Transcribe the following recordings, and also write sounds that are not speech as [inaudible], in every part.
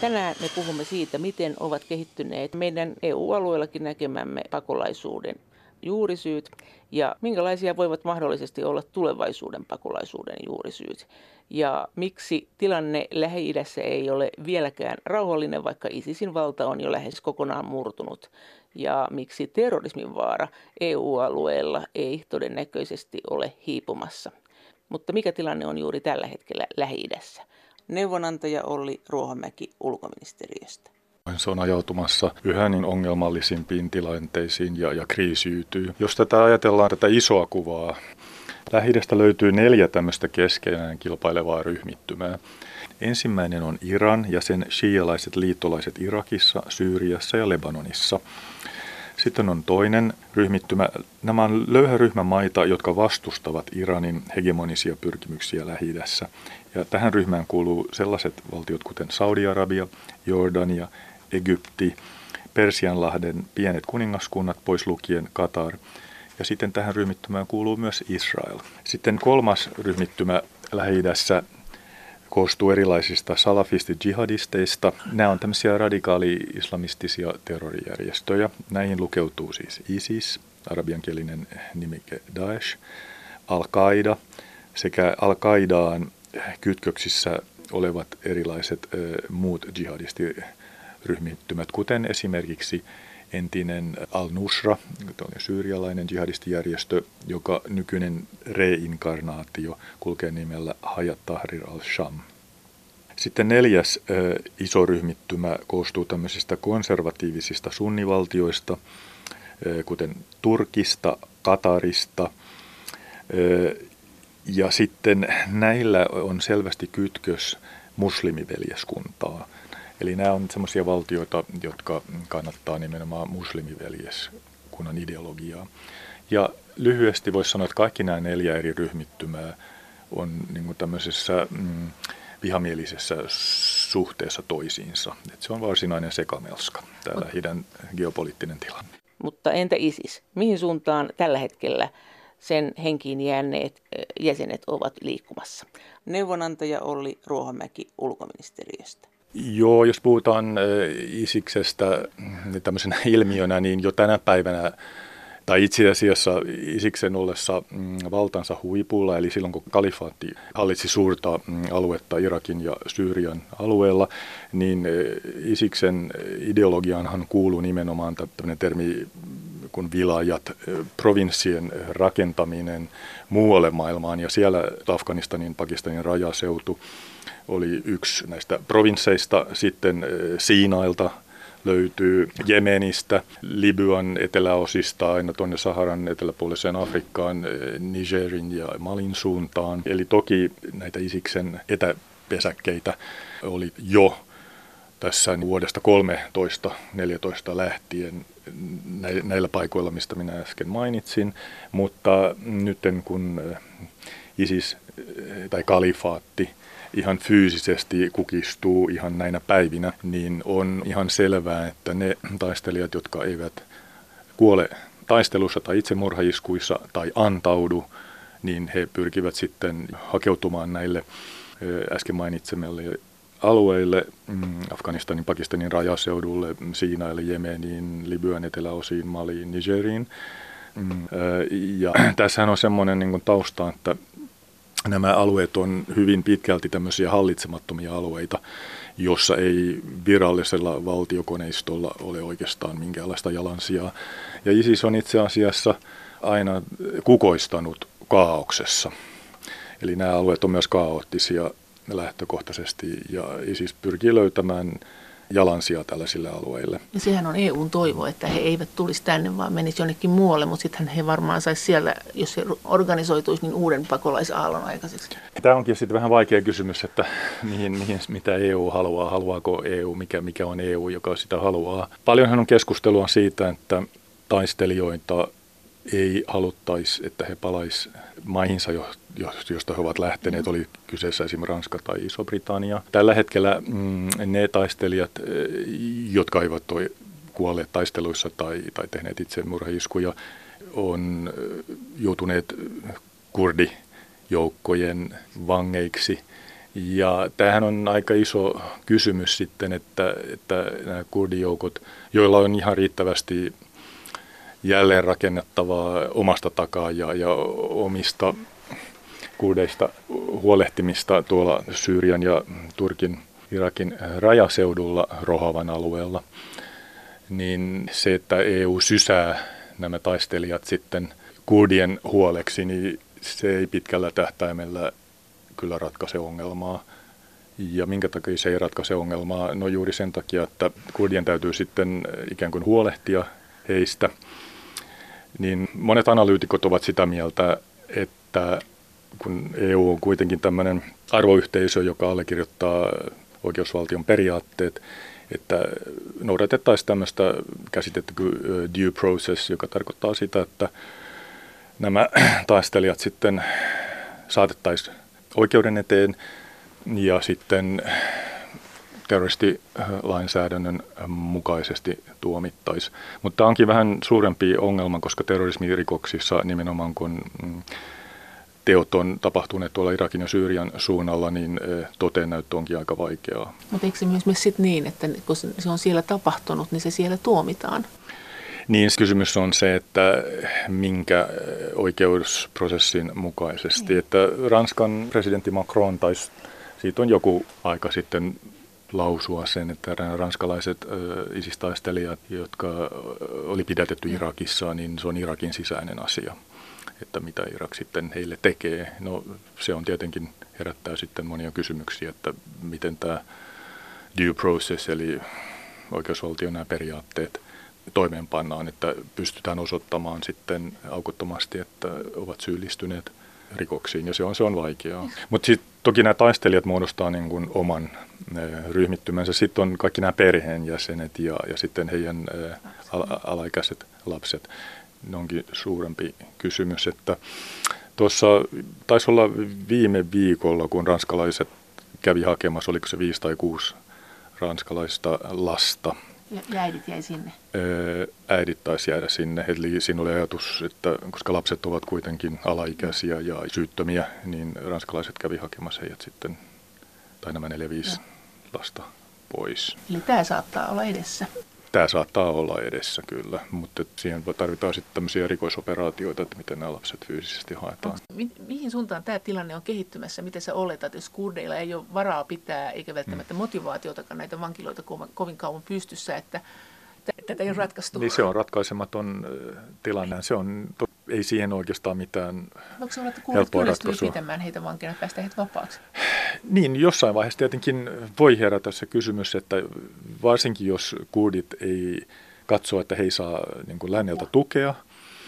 Tänään me puhumme siitä, miten ovat kehittyneet meidän EU-alueellakin näkemämme pakolaisuuden juurisyyt ja minkälaisia voivat mahdollisesti olla tulevaisuuden pakolaisuuden juurisyyt. Ja miksi tilanne Lähi-idässä ei ole vieläkään rauhallinen, vaikka ISISin valta on jo lähes kokonaan murtunut. Ja miksi terrorismin vaara EU-alueella ei todennäköisesti ole hiipumassa. Mutta mikä tilanne on juuri tällä hetkellä Lähi-idässä? Neuvonantaja Olli Ruohomäki ulkoministeriöstä. Se on ajautumassa yhä niin ongelmallisimpiin tilanteisiin ja, ja kriisiytyy. Jos tätä ajatellaan, tätä isoa kuvaa, lähi löytyy neljä tämmöistä keskenään kilpailevaa ryhmittymää. Ensimmäinen on Iran ja sen shialaiset liittolaiset Irakissa, Syyriassa ja Lebanonissa. Sitten on toinen ryhmittymä. Nämä on löyhä ryhmä maita, jotka vastustavat Iranin hegemonisia pyrkimyksiä lähi Ja tähän ryhmään kuuluu sellaiset valtiot kuten Saudi-Arabia, Jordania, Egypti, Persianlahden pienet kuningaskunnat, pois lukien Katar. Ja sitten tähän ryhmittymään kuuluu myös Israel. Sitten kolmas ryhmittymä lähi koostuu erilaisista salafisti-jihadisteista. Nämä on tämmöisiä radikaali-islamistisia terrorijärjestöjä. Näihin lukeutuu siis ISIS, arabiankielinen nimike Daesh, Al-Qaida sekä Al-Qaidaan kytköksissä olevat erilaiset ö, muut jihadistiryhmittymät, kuten esimerkiksi entinen Al-Nusra, syyrialainen jihadistijärjestö, joka nykyinen reinkarnaatio kulkee nimellä Hayat Tahrir al-Sham. Sitten neljäs iso ryhmittymä koostuu tämmöisistä konservatiivisista sunnivaltioista, kuten Turkista, Katarista. Ja sitten näillä on selvästi kytkös muslimiveljeskuntaa. Eli nämä on sellaisia valtioita, jotka kannattaa nimenomaan muslimiveljeskunnan ideologiaa. Ja lyhyesti voisi sanoa, että kaikki nämä neljä eri ryhmittymää on niin kuin tämmöisessä mm, vihamielisessä suhteessa toisiinsa. Et se on varsinainen sekamelska, tämä hidän geopoliittinen tilanne. Mutta entä ISIS? Mihin suuntaan tällä hetkellä sen henkiin jääneet jäsenet ovat liikkumassa? Neuvonantaja Olli Ruohomäki ulkoministeriöstä. Joo, jos puhutaan Isiksestä niin tämmöisenä [laughs] ilmiönä, niin jo tänä päivänä tai itse asiassa Isiksen ollessa mm, valtansa huipulla, eli silloin kun kalifaatti hallitsi suurta mm, aluetta Irakin ja Syyrian alueella, niin Isiksen ideologiaanhan kuuluu nimenomaan tämmöinen termi kuin vilajat, provinssien rakentaminen muualle maailmaan, ja siellä Afganistanin, Pakistanin rajaseutu oli yksi näistä provinsseista, sitten Siinailta löytyy Jemenistä, Libyan eteläosista aina tuonne Saharan eteläpuoliseen Afrikkaan, Nigerin ja Malin suuntaan. Eli toki näitä Isiksen etäpesäkkeitä oli jo tässä vuodesta 13-14 lähtien näillä paikoilla, mistä minä äsken mainitsin, mutta nyt kun ISIS tai kalifaatti ihan fyysisesti kukistuu ihan näinä päivinä, niin on ihan selvää, että ne taistelijat, jotka eivät kuole taistelussa tai itsemurhaiskuissa tai antaudu, niin he pyrkivät sitten hakeutumaan näille äsken mainitsemille alueille, mm, Afganistanin, Pakistanin rajaseudulle, Siinaille, Jemeniin, Libyan eteläosiin, Maliin, Nigeriin. Mm, ja [clears throat] tässähän on semmoinen niin tausta, että nämä alueet on hyvin pitkälti tämmöisiä hallitsemattomia alueita, jossa ei virallisella valtiokoneistolla ole oikeastaan minkäänlaista jalansijaa. Ja ISIS on itse asiassa aina kukoistanut kaauksessa. Eli nämä alueet on myös kaoottisia lähtökohtaisesti ja ISIS pyrkii löytämään jalansia tällaisille alueille. Ja sehän on EUn toivo, että he eivät tulisi tänne, vaan menisi jonnekin muualle, mutta sitten he varmaan saisi siellä, jos se organisoituisi, niin uuden pakolaisaallon aikaiseksi. Tämä onkin sitten vähän vaikea kysymys, että mihin, mihin, mitä EU haluaa, haluaako EU, mikä, mikä on EU, joka sitä haluaa. Paljonhan on keskustelua siitä, että taistelijoita ei haluttaisi, että he palaisi maihinsa, josta he ovat lähteneet, oli kyseessä esimerkiksi Ranska tai Iso-Britannia. Tällä hetkellä mm, ne taistelijat, eh, jotka eivät ole kuolleet taisteluissa tai, tai tehneet itsemurhaiskuja, on eh, joutuneet kurdijoukkojen vangeiksi. Ja tämähän on aika iso kysymys sitten, että, että nämä kurdijoukot, joilla on ihan riittävästi jälleenrakennettavaa omasta takaa ja, ja omista kurdeista huolehtimista tuolla Syyrian ja Turkin, Irakin rajaseudulla Rohavan alueella, niin se, että EU sysää nämä taistelijat sitten kurdien huoleksi, niin se ei pitkällä tähtäimellä kyllä ratkaise ongelmaa. Ja minkä takia se ei ratkaise ongelmaa? No juuri sen takia, että kurdien täytyy sitten ikään kuin huolehtia heistä. Niin monet analyytikot ovat sitä mieltä, että kun EU on kuitenkin tämmöinen arvoyhteisö, joka allekirjoittaa oikeusvaltion periaatteet, että noudatettaisiin tämmöistä käsitettä kuin due process, joka tarkoittaa sitä, että nämä [clears throat] taistelijat sitten saatettaisiin oikeuden eteen ja sitten terroristilainsäädännön mukaisesti tuomittaisi. Mutta tämä onkin vähän suurempi ongelma, koska terrorismirikoksissa nimenomaan kun mm, teot on tapahtuneet tuolla Irakin ja Syyrian suunnalla, niin toteen näyttö onkin aika vaikeaa. Mutta eikö se myös sitten niin, että kun se on siellä tapahtunut, niin se siellä tuomitaan? Niin kysymys on se, että minkä oikeusprosessin mukaisesti. Mm. Että Ranskan presidentti Macron taisi, siitä on joku aika sitten lausua sen, että ranskalaiset isistaistelijat, jotka oli pidätetty Irakissa, niin se on Irakin sisäinen asia että mitä Irak sitten heille tekee. No se on tietenkin herättää sitten monia kysymyksiä, että miten tämä due process eli oikeusvaltion nämä periaatteet toimeenpannaan, että pystytään osoittamaan sitten aukottomasti, että ovat syyllistyneet rikoksiin ja se on, se on vaikeaa. Mutta sitten toki nämä taistelijat muodostaa niin kuin oman ryhmittymänsä. Sitten on kaikki nämä perheenjäsenet ja, ja sitten heidän ala, alaikäiset lapset ne onkin suurempi kysymys. Että tuossa taisi olla viime viikolla, kun ranskalaiset kävi hakemassa, oliko se viisi tai kuusi ranskalaista lasta. Ja äidit jäi sinne? Äidit taisi jäädä sinne. Eli siinä oli ajatus, että koska lapset ovat kuitenkin alaikäisiä ja syyttömiä, niin ranskalaiset kävi hakemassa heidät sitten, tai nämä neljä viisi lasta pois. Eli tämä saattaa olla edessä. Tämä saattaa olla edessä kyllä, mutta siihen tarvitaan sitten tämmöisiä rikoisoperaatioita, että miten nämä lapset fyysisesti haetaan. Mi- mihin suuntaan tämä tilanne on kehittymässä? Miten sä oletat, jos kurdeilla ei ole varaa pitää eikä välttämättä mm. motivaatiotakaan näitä vankiloita ko- kovin kauan pystyssä, että tätä ei ole ratkaistu? Niin se on ratkaisematon tilanne. Se on, ei siihen oikeastaan mitään Onko se olla, että kurdat pitämään heitä vankina, päästä heitä vapaaksi? Niin, jossain vaiheessa tietenkin voi herätä se kysymys, että varsinkin jos kurdit ei katso, että he saa niin kuin länneltä tukea,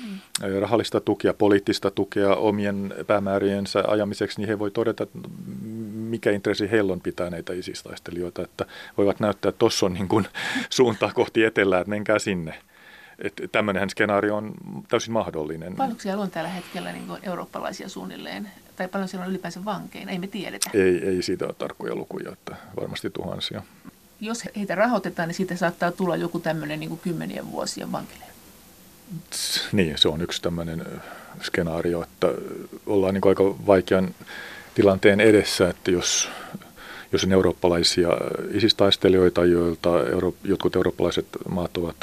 mm. rahallista tukea, poliittista tukea omien päämääriensä ajamiseksi, niin he voi todeta, että mikä intressi heillä on pitää näitä isistaistelijoita, että voivat näyttää, että tuossa on niin kuin [laughs] suuntaa kohti etelää, että menkää sinne. Että tämmöinen skenaario on täysin mahdollinen. Paljonko siellä on tällä hetkellä niin eurooppalaisia suunnilleen tai paljon siellä on ylipäänsä vankeina, ei me tiedetä. Ei, ei siitä ole tarkkoja lukuja, että varmasti tuhansia. Jos heitä rahoitetaan, niin siitä saattaa tulla joku tämmöinen niin kymmenien vuosien vankile. Niin, se on yksi tämmöinen skenaario, että ollaan niin aika vaikean tilanteen edessä, että jos, jos on eurooppalaisia isistaistelijoita, joilta euro, jotkut eurooppalaiset maat ovat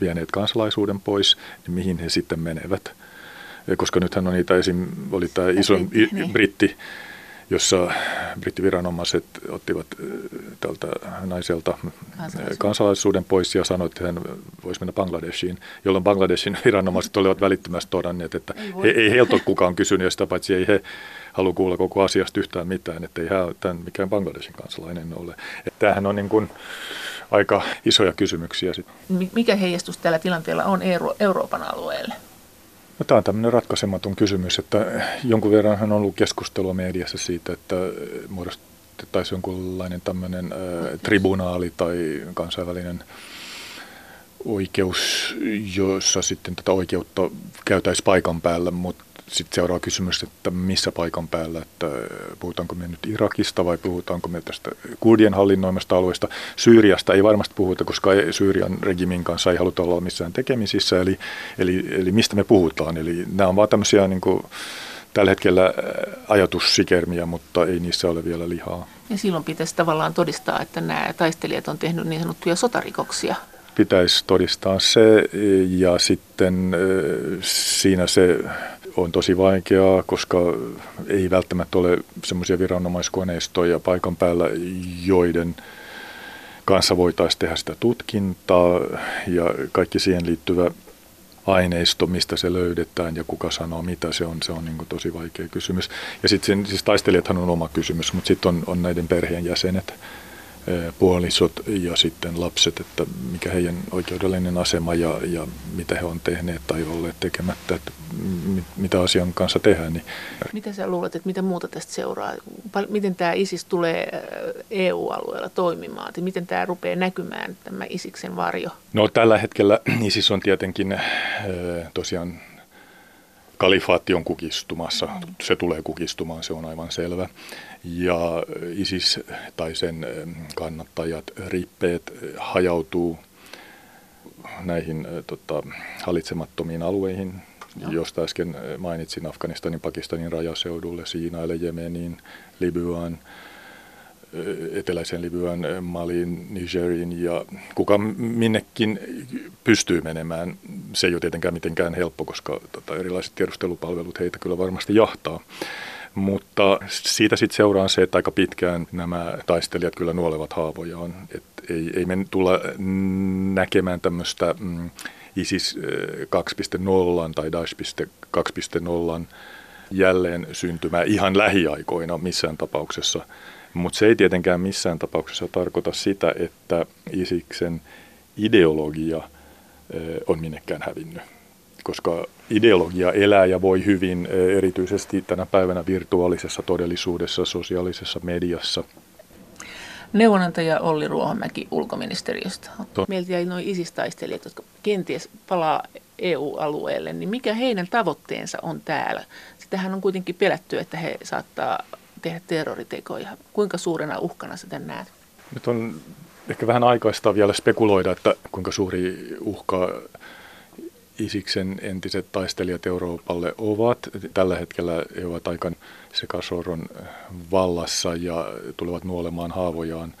vieneet kansalaisuuden pois, niin mihin he sitten menevät – koska nythän on niitä esim. oli tämä iso niin. britti, jossa brittiviranomaiset ottivat tältä naiselta kansalaisuuden. kansalaisuuden pois ja sanoivat, että hän voisi mennä Bangladeshiin, jolloin Bangladeshin viranomaiset olivat välittömästi todanneet, että ei, he, ei heiltä ole kukaan kysynyt ja sitä paitsi ei he halua kuulla koko asiasta yhtään mitään, että ei hän tämän mikään Bangladeshin kansalainen ole. Että tämähän on niin kuin aika isoja kysymyksiä. Mikä heijastus tällä tilanteella on Euroopan alueelle? No, tämä on tämmöinen ratkaisematon kysymys, että jonkun verran on ollut keskustelua mediassa siitä, että muodostettaisiin jonkunlainen tämmöinen äh, tribunaali tai kansainvälinen oikeus, jossa sitten tätä oikeutta käytäisiin paikan päällä, mutta sitten seuraava kysymys, että missä paikan päällä, että puhutaanko me nyt Irakista vai puhutaanko me tästä kurdien hallinnoimasta alueesta. Syyriasta ei varmasti puhuta, koska Syyrian regimin kanssa ei haluta olla missään tekemisissä, eli, eli, eli mistä me puhutaan. Eli nämä on vaan tämmöisiä niin kuin, tällä hetkellä ajatussikermiä, mutta ei niissä ole vielä lihaa. Ja silloin pitäisi tavallaan todistaa, että nämä taistelijat on tehnyt niin sanottuja sotarikoksia. Pitäisi todistaa se ja sitten siinä se on tosi vaikeaa, koska ei välttämättä ole semmoisia viranomaiskoneistoja paikan päällä, joiden kanssa voitaisiin tehdä sitä tutkintaa ja kaikki siihen liittyvä aineisto, mistä se löydetään ja kuka sanoo mitä, se on, se on niin tosi vaikea kysymys. Ja sitten siis taistelijathan on oma kysymys, mutta sitten on, on näiden perheenjäsenet, puolisot ja sitten lapset, että mikä heidän oikeudellinen asema ja, ja mitä he on tehneet tai olleet tekemättä, että mitä asian kanssa tehdään. Niin. Mitä sä luulet, että mitä muuta tästä seuraa? Miten tämä ISIS tulee EU-alueella toimimaan? Tai miten tämä rupeaa näkymään, tämä ISIKsen varjo? No tällä hetkellä ISIS on tietenkin tosiaan kalifaatti on kukistumassa. Se tulee kukistumaan, se on aivan selvä. Ja ISIS tai sen kannattajat, rippeet hajautuu näihin tota, hallitsemattomiin alueihin, Joo. josta äsken mainitsin Afganistanin, Pakistanin rajaseudulle, Siinaille, Jemeniin, Libyaan, eteläisen Libyan, Maliin, Nigeriin ja kuka minnekin pystyy menemään. Se ei ole tietenkään mitenkään helppo, koska tota, erilaiset tiedustelupalvelut heitä kyllä varmasti jahtaa. Mutta siitä sitten seuraa se, että aika pitkään nämä taistelijat kyllä nuolevat haavojaan. Et ei, ei me tulla näkemään tämmöistä mm, ISIS 2.0 tai Daesh 2.0 jälleen syntymää ihan lähiaikoina missään tapauksessa. Mutta se ei tietenkään missään tapauksessa tarkoita sitä, että Isiksen ideologia on minnekään hävinnyt koska ideologia elää ja voi hyvin erityisesti tänä päivänä virtuaalisessa todellisuudessa, sosiaalisessa mediassa. Neuvonantaja Olli Ruohomäki ulkoministeriöstä. Meiltä jäi noin isistaistelijat, jotka kenties palaa EU-alueelle, niin mikä heidän tavoitteensa on täällä? Sitähän on kuitenkin pelätty, että he saattaa tehdä terroritekoja. Kuinka suurena uhkana sitä näet? Nyt on ehkä vähän aikaista vielä spekuloida, että kuinka suuri uhka Isiksen entiset taistelijat Euroopalle ovat. Tällä hetkellä he ovat aika sekasoron vallassa ja tulevat nuolemaan haavojaan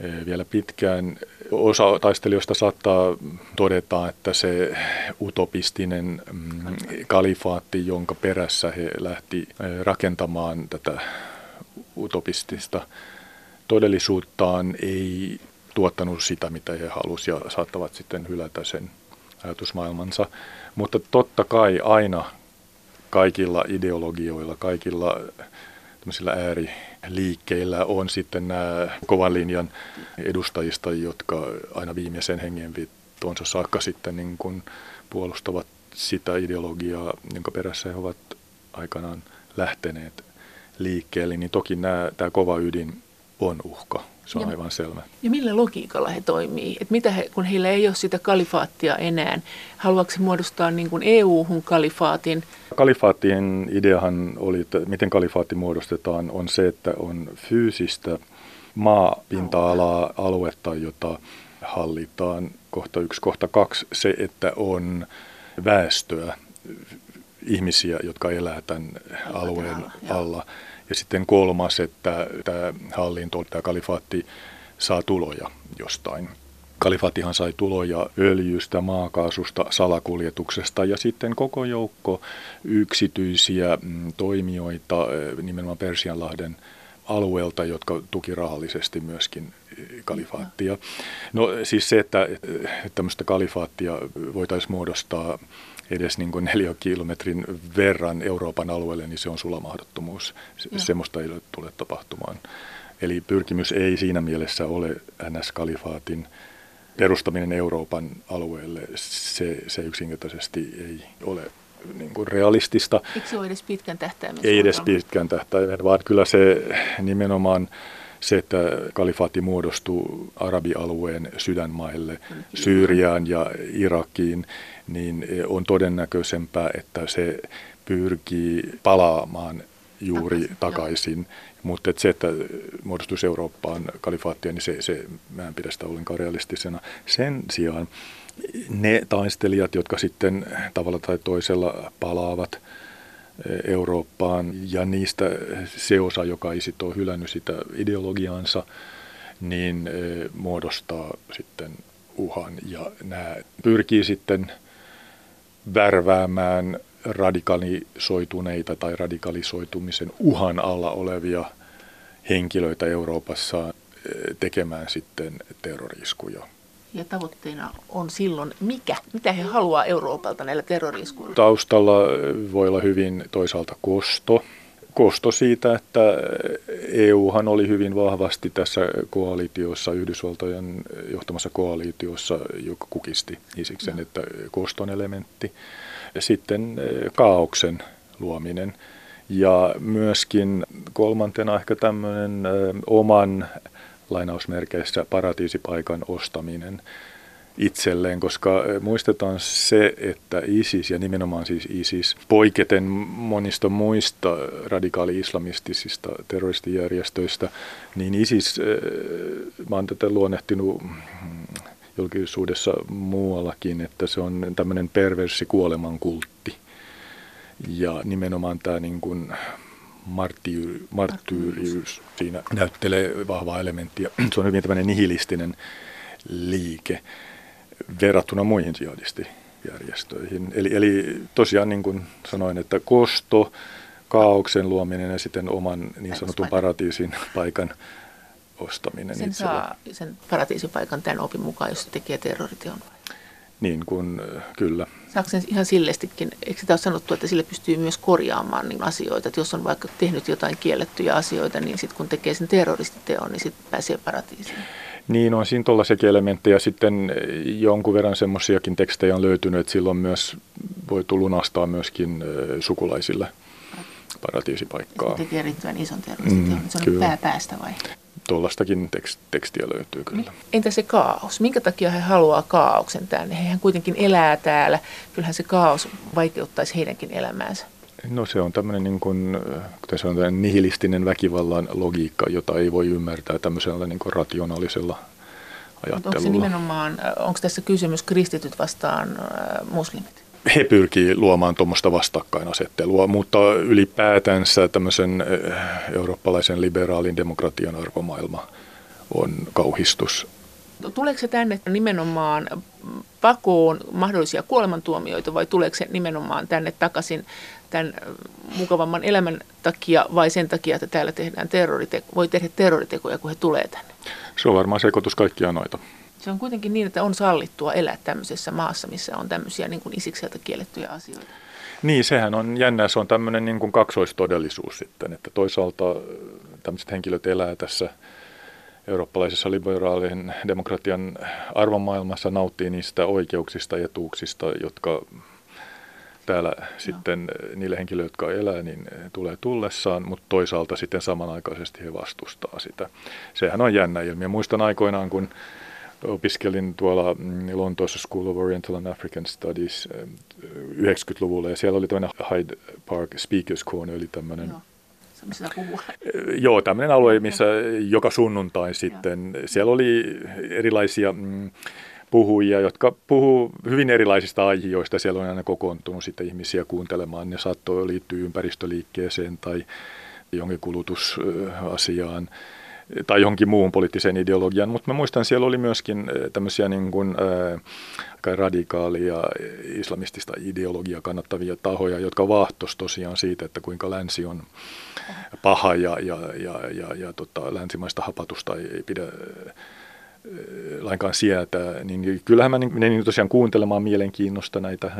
eh, vielä pitkään. Osa taistelijoista saattaa todeta, että se utopistinen mm, kalifaatti, jonka perässä he lähti eh, rakentamaan tätä utopistista todellisuuttaan, ei tuottanut sitä, mitä he halusivat ja saattavat sitten hylätä sen ajatusmaailmansa. Mutta totta kai aina kaikilla ideologioilla, kaikilla tämmöisillä ääriliikkeillä on sitten nämä kovan linjan edustajista, jotka aina viimeisen hengenviittoonsa saakka sitten niin kuin puolustavat sitä ideologiaa, jonka perässä he ovat aikanaan lähteneet liikkeelle, niin toki nämä, tämä kova ydin on uhka. Se on ja, aivan selvä. Ja millä logiikalla he toimii? Et mitä he, kun heillä ei ole sitä kalifaattia enää, haluaako muodostaa niin kuin EU-hun kalifaatin? Kalifaattien ideahan oli, että miten kalifaatti muodostetaan, on se, että on fyysistä maapinta-alaa, aluetta, jota hallitaan. Kohta yksi, kohta kaksi, se, että on väestöä, ihmisiä, jotka elää tämän alueen alla. Ja sitten kolmas, että tämä hallinto, tämä kalifaatti saa tuloja jostain. Kalifaattihan sai tuloja öljystä, maakaasusta, salakuljetuksesta ja sitten koko joukko yksityisiä mm, toimijoita nimenomaan Persianlahden alueelta, jotka tuki rahallisesti myöskin eh, kalifaattia. No siis se, että tämmöistä kalifaattia voitaisiin muodostaa edes niin kuin kilometrin verran Euroopan alueelle, niin se on sulamahdottomuus. Se, semmoista ei tule tapahtumaan. Eli pyrkimys ei siinä mielessä ole NS-kalifaatin perustaminen Euroopan alueelle. Se, se yksinkertaisesti ei ole niin kuin realistista. Eikö se ole edes pitkän tähtäimen? Ei edes pitkän tähtäimen, vaan kyllä se nimenomaan se, että kalifaatti muodostuu arabialueen sydänmaille, Syyriaan ja Irakiin, niin on todennäköisempää, että se pyrkii palaamaan juuri takaisin. takaisin. Mutta et se, että muodostuisi Eurooppaan kalifaattia, niin se, se mä en pidä sitä ollenkaan realistisena. Sen sijaan ne taistelijat, jotka sitten tavalla tai toisella palaavat Eurooppaan ja niistä se osa, joka ei sitten ole hylännyt sitä ideologiaansa, niin muodostaa sitten uhan ja nämä pyrkii sitten värväämään radikalisoituneita tai radikalisoitumisen uhan alla olevia henkilöitä Euroopassa tekemään sitten terroriskuja. Ja tavoitteena on silloin mikä? Mitä he haluaa Euroopalta näillä terroriskuilla? Taustalla voi olla hyvin toisaalta kosto. Kosto siitä, että EUhan oli hyvin vahvasti tässä koalitiossa, Yhdysvaltojen johtamassa koalitiossa, joka kukisti Isiksen, että koston elementti. Sitten eh, kaauksen luominen. Ja myöskin kolmantena ehkä tämmöinen eh, oman lainausmerkeissä paratiisipaikan ostaminen itselleen, koska muistetaan se, että ISIS ja nimenomaan siis ISIS poiketen monista muista radikaali-islamistisista terroristijärjestöistä, niin ISIS, mä oon tätä luonnehtinut mm, julkisuudessa muuallakin, että se on tämmöinen perversi kuolemankultti. Ja nimenomaan tämä niin kuin marttyyri, marttyyriys siinä näyttelee vahvaa elementtiä. [clears throat] Se on hyvin tämmöinen nihilistinen liike verrattuna muihin jihadistijärjestöihin. Eli, eli tosiaan niin kuin sanoin, että kosto, kaauksen luominen ja sitten oman niin sanotun paratiisin paikan ostaminen sen itselle. saa sen paratiisipaikan tämän opin mukaan, jos tekee terroriteon niin kuin, kyllä. Saako sen ihan sillestikin, eikö sitä ole sanottu, että sille pystyy myös korjaamaan niin asioita, että jos on vaikka tehnyt jotain kiellettyjä asioita, niin sitten kun tekee sen terroristiteon, niin sitten pääsee paratiisiin? Niin, on siinä tuollaisiakin elementtejä. Sitten jonkun verran semmoisiakin tekstejä on löytynyt, että silloin myös voi lunastaa myöskin sukulaisille paratiisipaikkaa. Se tekee riittävän ison terroristiteon, mm, se on kyllä. päästä vai? tuollastakin tekstiä löytyy kyllä. Entä se kaos? Minkä takia he haluaa kaauksen tänne? Hehän kuitenkin elää täällä. Kyllähän se kaos vaikeuttaisi heidänkin elämäänsä. No se on tämmöinen, niin kuin, kuten sanotaan, nihilistinen väkivallan logiikka, jota ei voi ymmärtää tämmöisellä niin kuin rationaalisella ajattelulla. Onko se nimenomaan, onko tässä kysymys kristityt vastaan äh, muslimit? He pyrkii luomaan tuommoista vastakkainasettelua, mutta ylipäätänsä tämmöisen eh, eurooppalaisen liberaalin demokratian arvomaailma on kauhistus. Tuleeko se tänne nimenomaan pakoon mahdollisia kuolemantuomioita vai tuleeko se nimenomaan tänne takaisin tämän mukavamman elämän takia vai sen takia, että täällä tehdään terrorite- voi tehdä terroritekoja, kun he tulee tänne? Se on varmaan sekoitus kaikkia noita. Se on kuitenkin niin, että on sallittua elää tämmöisessä maassa, missä on tämmöisiä niin kuin isikseltä kiellettyjä asioita. Niin, sehän on jännä. Se on tämmöinen niin kuin kaksoistodellisuus sitten, että toisaalta tämmöiset henkilöt elää tässä eurooppalaisessa liberaalin demokratian arvomaailmassa, nauttii niistä oikeuksista ja etuuksista, jotka täällä no. sitten niille henkilöille, jotka elää, niin tulee tullessaan, mutta toisaalta sitten samanaikaisesti he vastustaa sitä. Sehän on jännä ilmiö. Muistan aikoinaan, kun opiskelin tuolla mm, Lontoossa School of Oriental and African Studies 90-luvulla ja siellä oli tämmöinen Hyde Park Speakers Corner, eli tämmöinen Joo. Joo, tämmöinen alue, missä joka sunnuntai sitten, siellä oli erilaisia mm, puhujia, jotka puhuu hyvin erilaisista aiheista. Siellä on aina kokoontunut sitten ihmisiä kuuntelemaan. Ne saattoi liittyä ympäristöliikkeeseen tai jonkin kulutusasiaan tai johonkin muuhun poliittiseen ideologiaan, mutta mä muistan, siellä oli myöskin äh, tämmöisiä niin kuin, ää, äh, radikaalia islamistista ideologiaa kannattavia tahoja, jotka vaahtos tosiaan siitä, että kuinka länsi on paha ja, ja, ja, ja, ja tota, länsimaista hapatusta ei, ei pidä lainkaan sietää, niin kyllähän mä menin tosiaan kuuntelemaan mielenkiinnosta näitä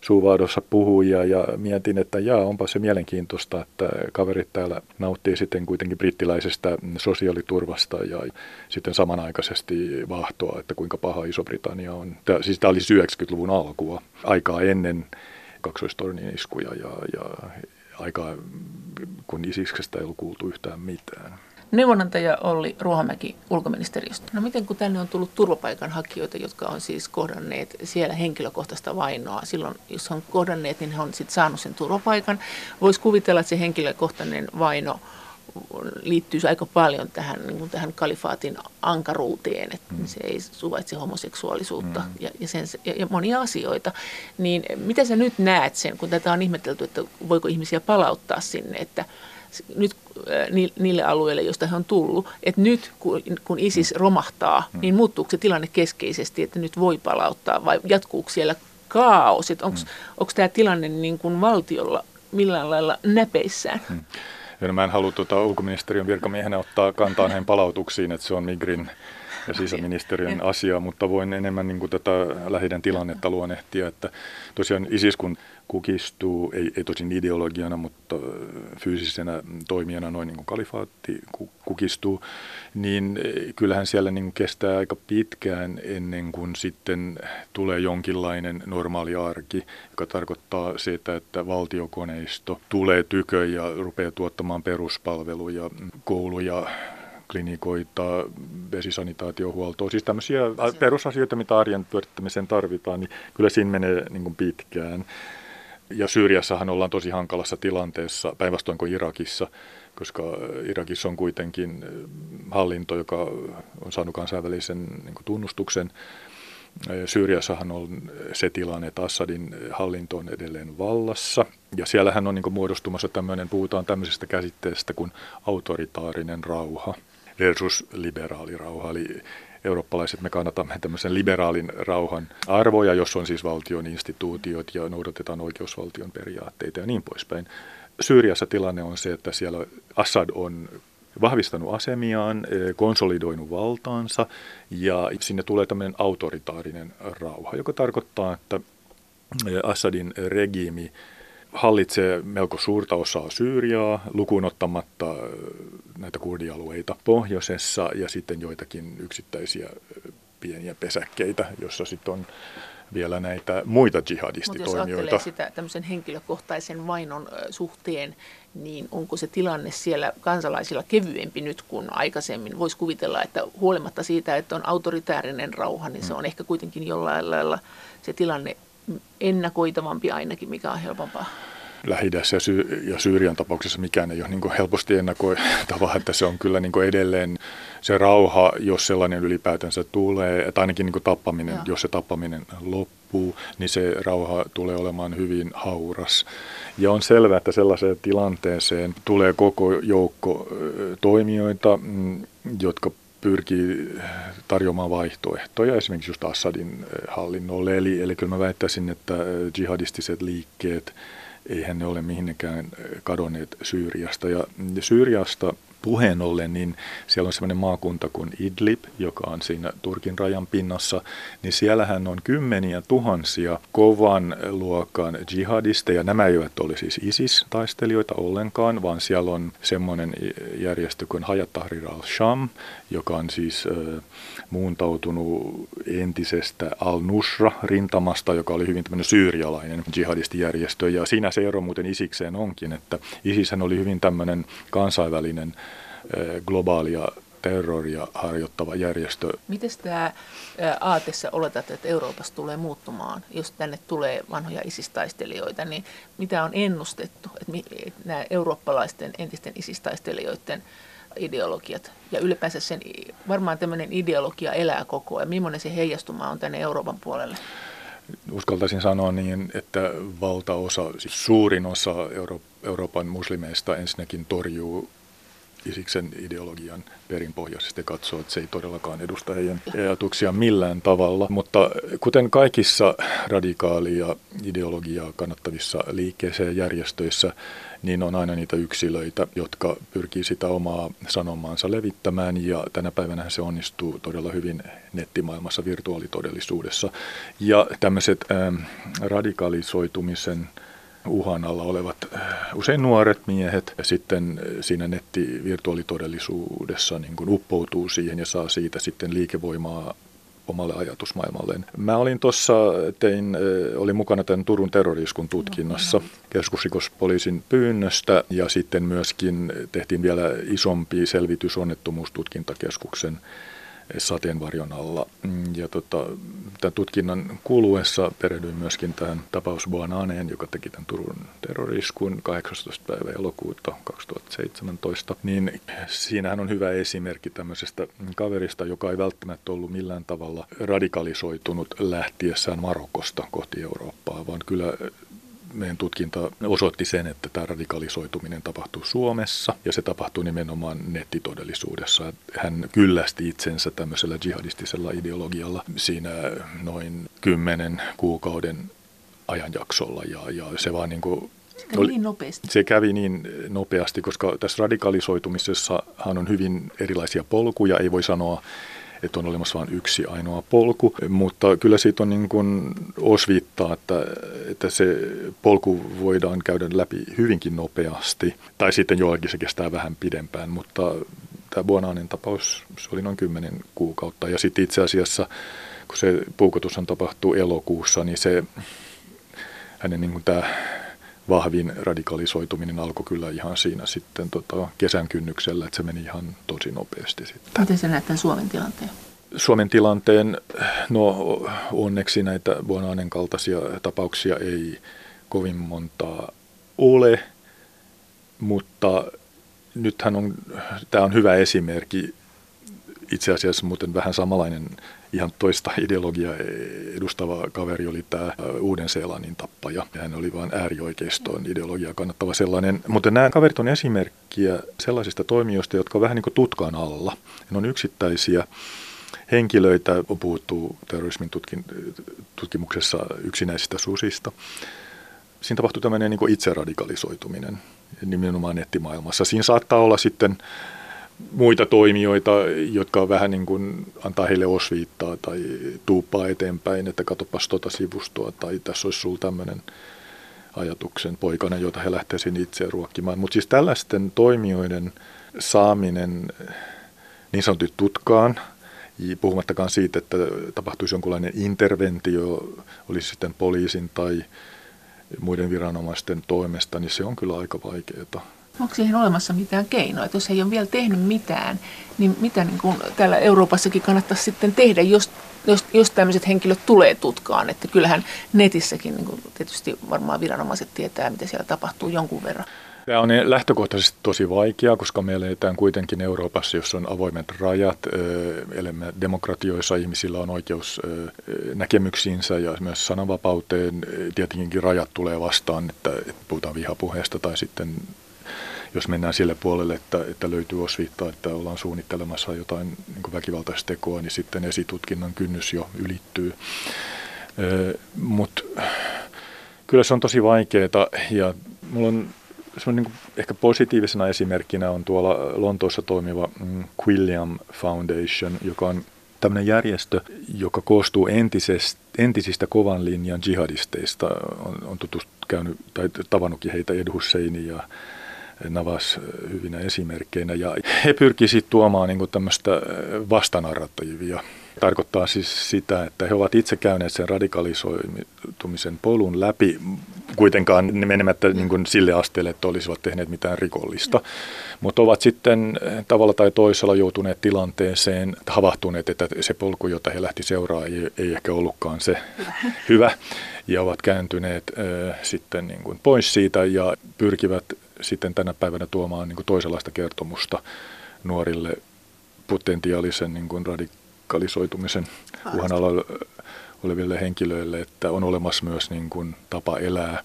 suuvaadossa puhujia ja mietin, että jaa, onpa se mielenkiintoista, että kaverit täällä nauttii sitten kuitenkin brittiläisestä sosiaaliturvasta ja sitten samanaikaisesti vahtoa, että kuinka paha Iso-Britannia on. Tämä, siis tämä oli 90-luvun alkua, aikaa ennen kaksoistornin iskuja ja, ja aikaa, kun Isiksestä ei ollut kuultu yhtään mitään. Neuvonantaja Olli Ruohamäki ulkoministeriöstä. No miten kun tänne on tullut turvapaikanhakijoita, jotka on siis kohdanneet siellä henkilökohtaista vainoa. Silloin jos on kohdanneet, niin he on sitten saanut sen turvapaikan. Voisi kuvitella, että se henkilökohtainen vaino liittyy aika paljon tähän, niin kuin tähän kalifaatin ankaruuteen, että mm. se ei suvaitse homoseksuaalisuutta mm. ja, ja, sen, ja, ja monia asioita. Niin mitä sä nyt näet sen, kun tätä on ihmetelty, että voiko ihmisiä palauttaa sinne, että nyt äh, niille alueille, joista he on tullut, että nyt kun, ISIS mm. romahtaa, mm. niin muuttuuko se tilanne keskeisesti, että nyt voi palauttaa vai jatkuuko siellä kaos, että onko mm. tämä tilanne niin kuin valtiolla millään lailla näpeissään? Ja no, mä en halua tuota ulkoministeriön virkamiehenä ottaa kantaa näihin palautuksiin, että se on Migrin ja sisäministeriön asia, mutta voin enemmän niin kuin tätä lähiden tilannetta luonnehtia, että tosiaan ISIS kun kukistuu, ei, ei tosin ideologiana, mutta fyysisenä toimijana noin niin kuin kalifaatti kukistuu, niin kyllähän siellä niin kuin kestää aika pitkään ennen kuin sitten tulee jonkinlainen normaali arki, joka tarkoittaa sitä, että valtiokoneisto tulee tykö ja rupeaa tuottamaan peruspalveluja, kouluja, klinikoita, vesisanitaatiohuoltoa, siis tämmöisiä perusasioita, mitä arjen pyörittämiseen tarvitaan, niin kyllä siinä menee niin kuin pitkään. Ja Syyriassahan ollaan tosi hankalassa tilanteessa, päinvastoin kuin Irakissa, koska Irakissa on kuitenkin hallinto, joka on saanut kansainvälisen niin kuin tunnustuksen. Syyriassahan on se tilanne, että Assadin hallinto on edelleen vallassa. Ja siellähän on niin kuin muodostumassa tämmöinen, puhutaan tämmöisestä käsitteestä kuin autoritaarinen rauha versus liberaali rauha. Eli eurooppalaiset me kannatamme tämmöisen liberaalin rauhan arvoja, jos on siis valtion instituutiot ja noudatetaan oikeusvaltion periaatteita ja niin poispäin. Syyriassa tilanne on se, että siellä Assad on vahvistanut asemiaan, e, konsolidoinut valtaansa ja sinne tulee tämmöinen autoritaarinen rauha, joka tarkoittaa, että e, Assadin regiimi hallitsee melko suurta osaa Syyriaa, lukuun ottamatta näitä kurdialueita pohjoisessa ja sitten joitakin yksittäisiä pieniä pesäkkeitä, jossa sitten on vielä näitä muita jihadistitoimijoita. Mutta jos sitä tämmöisen henkilökohtaisen vainon suhteen, niin onko se tilanne siellä kansalaisilla kevyempi nyt kuin aikaisemmin? Voisi kuvitella, että huolimatta siitä, että on autoritäärinen rauha, niin se mm. on ehkä kuitenkin jollain lailla se tilanne ennakoitavampi ainakin, mikä on helpompaa lähi ja, Sy- ja Syyrian tapauksessa mikään ei ole niin helposti ennakoitavaa, että se on kyllä niin edelleen se rauha, jos sellainen ylipäätänsä tulee, että ainakin niin tappaminen, Joo. jos se tappaminen loppuu, niin se rauha tulee olemaan hyvin hauras. Ja on selvää, että sellaiseen tilanteeseen tulee koko joukko toimijoita, mm, jotka pyrkii tarjoamaan vaihtoehtoja esimerkiksi just Assadin hallinnolle. Eli, eli kyllä mä väittäisin, että jihadistiset liikkeet, eihän ne ole mihinkään kadonneet Syyriasta. Ja Syyriasta puheen ollen, niin siellä on sellainen maakunta kuin Idlib, joka on siinä Turkin rajan pinnassa, niin siellähän on kymmeniä tuhansia kovan luokan jihadisteja. Nämä eivät ole siis ISIS-taistelijoita ollenkaan, vaan siellä on semmoinen järjestö kuin Hayat Tahrir al-Sham, joka on siis äh, muuntautunut entisestä al-Nusra-rintamasta, joka oli hyvin tämmöinen syyrialainen jihadistijärjestö. Ja siinä se ero muuten Isikseen onkin, että ISIShän oli hyvin tämmöinen kansainvälinen globaalia terroria harjoittava järjestö. Miten tämä aatessa oletat, että Euroopassa tulee muuttumaan, jos tänne tulee vanhoja isistaistelijoita, niin mitä on ennustettu, että nämä eurooppalaisten entisten isistaistelijoiden ideologiat ja ylipäänsä sen, varmaan tämmöinen ideologia elää koko ajan. Millainen se heijastuma on tänne Euroopan puolelle? Uskaltaisin sanoa niin, että valtaosa, siis suurin osa Euro- Euroopan muslimeista ensinnäkin torjuu Isiksen ideologian perinpohjaisesti katsoo, että se ei todellakaan edusta heidän ajatuksia millään tavalla. Mutta kuten kaikissa radikaalia ideologiaa kannattavissa liikkeissä ja järjestöissä, niin on aina niitä yksilöitä, jotka pyrkii sitä omaa sanomaansa levittämään ja tänä päivänä se onnistuu todella hyvin nettimaailmassa, virtuaalitodellisuudessa. Ja tämmöiset ähm, radikalisoitumisen uhan alla olevat äh, usein nuoret miehet. Sitten äh, siinä nettivirtuaalitodellisuudessa niin kuin uppoutuu siihen ja saa siitä sitten liikevoimaa omalle ajatusmaailmalleen. Mä olin tuossa, tein, äh, olin mukana tämän Turun terroriskun tutkinnassa keskusrikospoliisin pyynnöstä. Ja sitten myöskin tehtiin vielä isompi selvitys onnettomuustutkintakeskuksen sateenvarjon alla. Ja tota, tämän tutkinnan kuluessa perehdyin myöskin tähän tapaus Buananeen, joka teki tämän Turun terroriskun 18. päivä elokuuta 2017. Niin siinähän on hyvä esimerkki tämmöisestä kaverista, joka ei välttämättä ollut millään tavalla radikalisoitunut lähtiessään Marokosta kohti Eurooppaa, vaan kyllä meidän tutkinta osoitti sen, että tämä radikalisoituminen tapahtuu Suomessa ja se tapahtuu nimenomaan nettitodellisuudessa. Hän kyllästi itsensä tämmöisellä jihadistisella ideologialla siinä noin kymmenen kuukauden ajanjaksolla ja, ja se vaan niin kuin se kävi niin nopeasti. Se kävi niin nopeasti, koska tässä radikalisoitumisessa on hyvin erilaisia polkuja. Ei voi sanoa, että on olemassa vain yksi ainoa polku, mutta kyllä siitä on niin kuin osviittaa, että, että se polku voidaan käydä läpi hyvinkin nopeasti, tai sitten jollakin se kestää vähän pidempään, mutta tämä Buonainen tapaus, se oli noin kymmenen kuukautta, ja sitten itse asiassa, kun se puukotushan tapahtuu elokuussa, niin se hänen niin kuin tämä vahvin radikalisoituminen alkoi kyllä ihan siinä sitten tota, kesän kynnyksellä, että se meni ihan tosi nopeasti sitten. Miten sä näet tämän Suomen tilanteen? Suomen tilanteen, no onneksi näitä Buonaanen kaltaisia tapauksia ei kovin montaa ole, mutta nythän on, tämä on hyvä esimerkki, itse asiassa muuten vähän samanlainen ihan toista ideologiaa edustava kaveri oli tämä Uuden-Seelannin tappaja. Hän oli vain äärioikeiston ideologiaa kannattava sellainen. Mutta nämä kaverit on esimerkkiä sellaisista toimijoista, jotka on vähän niin kuin tutkan alla. Ne on yksittäisiä henkilöitä, on puhuttu terrorismin tutkin, tutkimuksessa yksinäisistä susista. Siinä tapahtuu tämmöinen niin itseradikalisoituminen nimenomaan nettimaailmassa. Siinä saattaa olla sitten muita toimijoita, jotka vähän niin kuin antaa heille osviittaa tai tuuppaa eteenpäin, että katsopas tuota sivustoa tai tässä olisi sinulla tämmöinen ajatuksen poikana, jota he lähtisivät itse ruokkimaan. Mutta siis tällaisten toimijoiden saaminen niin sanotusti tutkaan, puhumattakaan siitä, että tapahtuisi jonkunlainen interventio, olisi sitten poliisin tai muiden viranomaisten toimesta, niin se on kyllä aika vaikeaa. Onko siihen olemassa mitään keinoa? Että jos ei ole vielä tehnyt mitään, niin mitä niin kuin täällä Euroopassakin kannattaisi sitten tehdä, jos, jos, jos tämmöiset henkilöt tulee tutkaan? Että kyllähän netissäkin niin kuin tietysti varmaan viranomaiset tietää, mitä siellä tapahtuu jonkun verran. Tämä on lähtökohtaisesti tosi vaikeaa, koska me eletään kuitenkin Euroopassa, jossa on avoimet rajat. Elämme demokratioissa, ihmisillä on oikeus näkemyksiinsä ja myös sananvapauteen. Tietenkin rajat tulee vastaan, että puhutaan vihapuheesta tai sitten jos mennään sille puolelle, että, että löytyy osviittaa, että ollaan suunnittelemassa jotain niin väkivaltaista tekoa, niin sitten esitutkinnan kynnys jo ylittyy. Mutta kyllä se on tosi vaikeaa ja mulla on niin kuin ehkä positiivisena esimerkkinä on tuolla Lontoossa toimiva mm, Quilliam Foundation, joka on tämmöinen järjestö, joka koostuu entisest, entisistä kovan linjan jihadisteista. On, on tutust, käynyt tai tavannutkin heitä Ed Husseini ja Navas hyvinä esimerkkeinä. Ja he pyrkisivät tuomaan niin tämmöistä vastanarratiivia. Tarkoittaa siis sitä, että he ovat itse käyneet sen radikalisoitumisen polun läpi, kuitenkaan menemättä niin kuin sille asteelle, että olisivat tehneet mitään rikollista, mutta ovat sitten tavalla tai toisella joutuneet tilanteeseen, havahtuneet, että se polku, jota he lähti seuraa, ei, ei ehkä ollutkaan se hyvä, ja ovat kääntyneet äh, sitten niin kuin pois siitä ja pyrkivät sitten tänä päivänä tuomaan niin kuin toisenlaista kertomusta nuorille potentiaalisen niin kuin radikalisoitumisen uhan alla oleville henkilöille, että on olemassa myös niin kuin tapa elää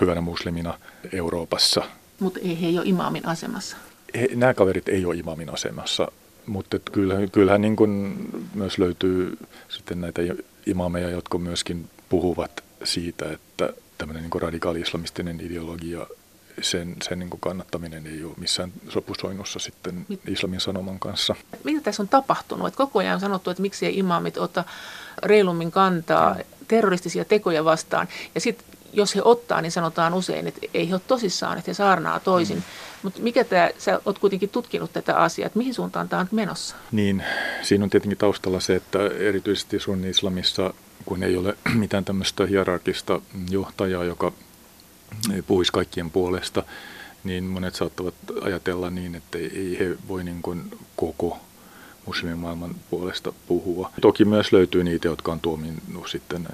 hyvänä muslimina Euroopassa. Mutta ei he ole imaamin asemassa. He, nämä kaverit ei ole imaamin asemassa, mutta kyllähän, kyllähän niin kuin myös löytyy sitten näitä imaameja, jotka myöskin puhuvat siitä, että tämmöinen niin radikaali-islamistinen ideologia sen, sen niin kuin kannattaminen ei ole missään sopusoinnussa sitten islamin sanoman kanssa. Mitä tässä on tapahtunut? Että koko ajan on sanottu, että miksi ei imaamit ota reilummin kantaa terroristisia tekoja vastaan. Ja sitten jos he ottaa, niin sanotaan usein, että ei he ole tosissaan, että he saarnaa toisin. Mm. Mutta mikä tämä, sä olet kuitenkin tutkinut tätä asiaa, että mihin suuntaan tämä on menossa? Niin, siinä on tietenkin taustalla se, että erityisesti sunni-islamissa, kun ei ole [clears throat] mitään tämmöistä hierarkista johtajaa, joka puhuisi kaikkien puolesta, niin monet saattavat ajatella niin, että ei he voi niin kuin koko muslimimaailman puolesta puhua. Toki myös löytyy niitä, jotka on tuominnut sitten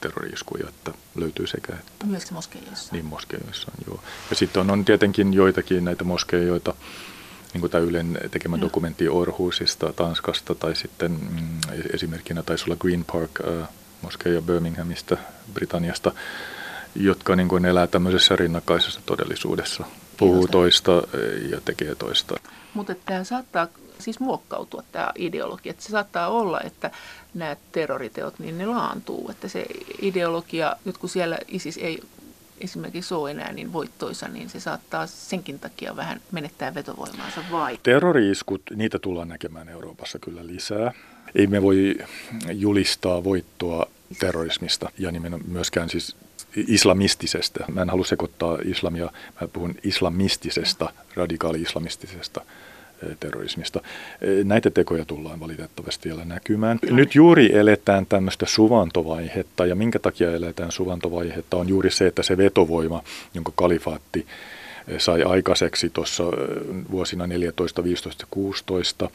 terroriiskuja, että löytyy sekä että. Myös moskeijoissa. Niin moskeijoissa, joo. Ja sitten on, on tietenkin joitakin näitä moskeijoita, niin kuin tämä Ylen tekemä dokumentti Orhusista Tanskasta, tai sitten mm, esimerkkinä taisi olla Green Park äh, moskeija Birminghamista, Britanniasta, jotka niin kuin elää tämmöisessä rinnakkaisessa todellisuudessa. Puhuu toista ja tekee toista. Mutta tämä saattaa siis muokkautua tämä ideologia. Että se saattaa olla, että nämä terroriteot, niin ne laantuu. Että se ideologia, nyt kun siellä ISIS ei esimerkiksi ole enää niin voittoisa, niin se saattaa senkin takia vähän menettää vetovoimaansa vai? Terroriiskut, niitä tullaan näkemään Euroopassa kyllä lisää. Ei me voi julistaa voittoa terrorismista ja nimenomaan myöskään siis islamistisesta. Mä en halua sekoittaa islamia, mä puhun islamistisesta, radikaali-islamistisesta eh, terrorismista. Eh, näitä tekoja tullaan valitettavasti vielä näkymään. Nyt juuri eletään tämmöistä suvantovaihetta, ja minkä takia eletään suvantovaihetta on juuri se, että se vetovoima, jonka kalifaatti sai aikaiseksi tuossa vuosina 14, 15 16,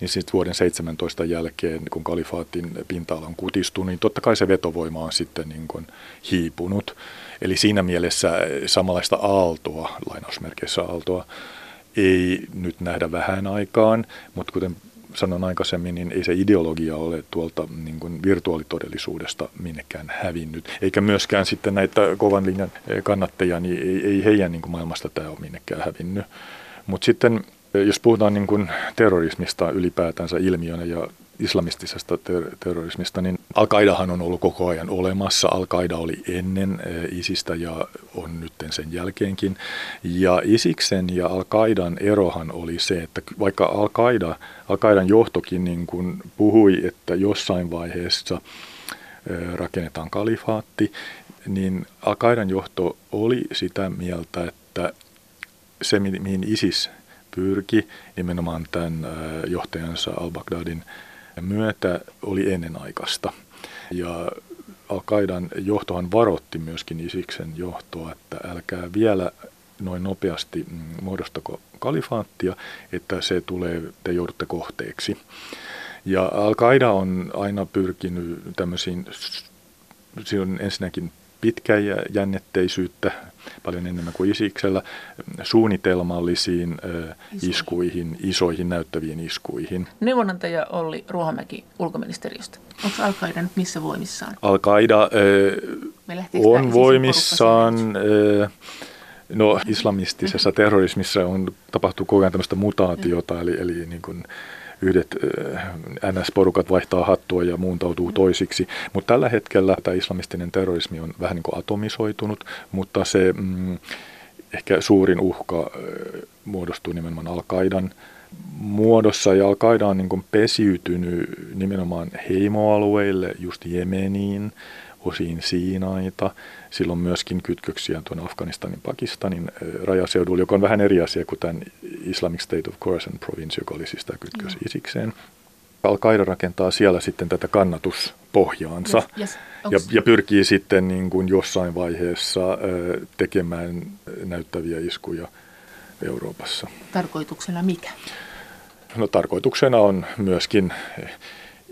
niin sitten vuoden 17 jälkeen, kun kalifaatin pinta-ala on kutistunut, niin totta kai se vetovoima on sitten niin kuin hiipunut. Eli siinä mielessä samanlaista aaltoa, lainausmerkeissä aaltoa, ei nyt nähdä vähän aikaan, mutta kuten sanon aikaisemmin, niin ei se ideologia ole tuolta niin kuin virtuaalitodellisuudesta minnekään hävinnyt. Eikä myöskään sitten näitä kovan linjan kannattajia, niin ei, ei heidän niin kuin maailmasta tämä ole minnekään hävinnyt. Mutta sitten jos puhutaan niin kuin terrorismista ylipäätänsä ilmiönä ja islamistisesta ter- terrorismista, niin Al-Qaidahan on ollut koko ajan olemassa. Al-Qaida oli ennen eh, ISIstä ja on nyt sen jälkeenkin. Ja Isiksen ja Al-Qaidan erohan oli se, että vaikka Al-Qaida, Al-Qaidan johtokin niin kuin puhui, että jossain vaiheessa eh, rakennetaan kalifaatti, niin Al-Qaidan johto oli sitä mieltä, että se, mihin ISIS pyrki nimenomaan tämän eh, johtajansa al-Baghdadin myötä oli ennenaikaista. Ja Al-Qaidan johtohan varotti myöskin Isiksen johtoa, että älkää vielä noin nopeasti mm, muodostako kalifaattia, että se tulee, te joudutte kohteeksi. Ja Al-Qaida on aina pyrkinyt tämmöisiin, siinä on ensinnäkin pitkäjännitteisyyttä paljon enemmän kuin Isiksellä, suunnitelmallisiin iskuihin, isoihin näyttäviin iskuihin. Neuvonantaja Olli Ruohamäki ulkoministeriöstä. Onko Al-Qaida nyt missä voimissaan? Al-Qaida äh, on voimissaan. Äh, no, islamistisessa mm-hmm. terrorismissa on, tapahtuu koko ajan tämmöistä mutaatiota, mm-hmm. eli, eli niin kuin, yhdet NS-porukat vaihtaa hattua ja muuntautuu mm. toisiksi. Mutta tällä hetkellä tämä islamistinen terrorismi on vähän niin kuin atomisoitunut, mutta se mm, ehkä suurin uhka muodostuu nimenomaan Al-Qaidan muodossa ja Al-Qaida on niin kuin pesiytynyt nimenomaan heimoalueille, just Jemeniin, osiin Siinaita. Silloin myöskin kytköksiä tuon Afganistanin Pakistanin rajaseudulla, joka on vähän eri asia kuin tämän Islamic State of Khorasan province, joka oli siis tämä kytkös mm. isikseen. Al-Qaida rakentaa siellä sitten tätä kannatuspohjaansa yes, yes. Ja, ja pyrkii sitten niin kuin jossain vaiheessa tekemään näyttäviä iskuja Euroopassa. Tarkoituksena mikä? No tarkoituksena on myöskin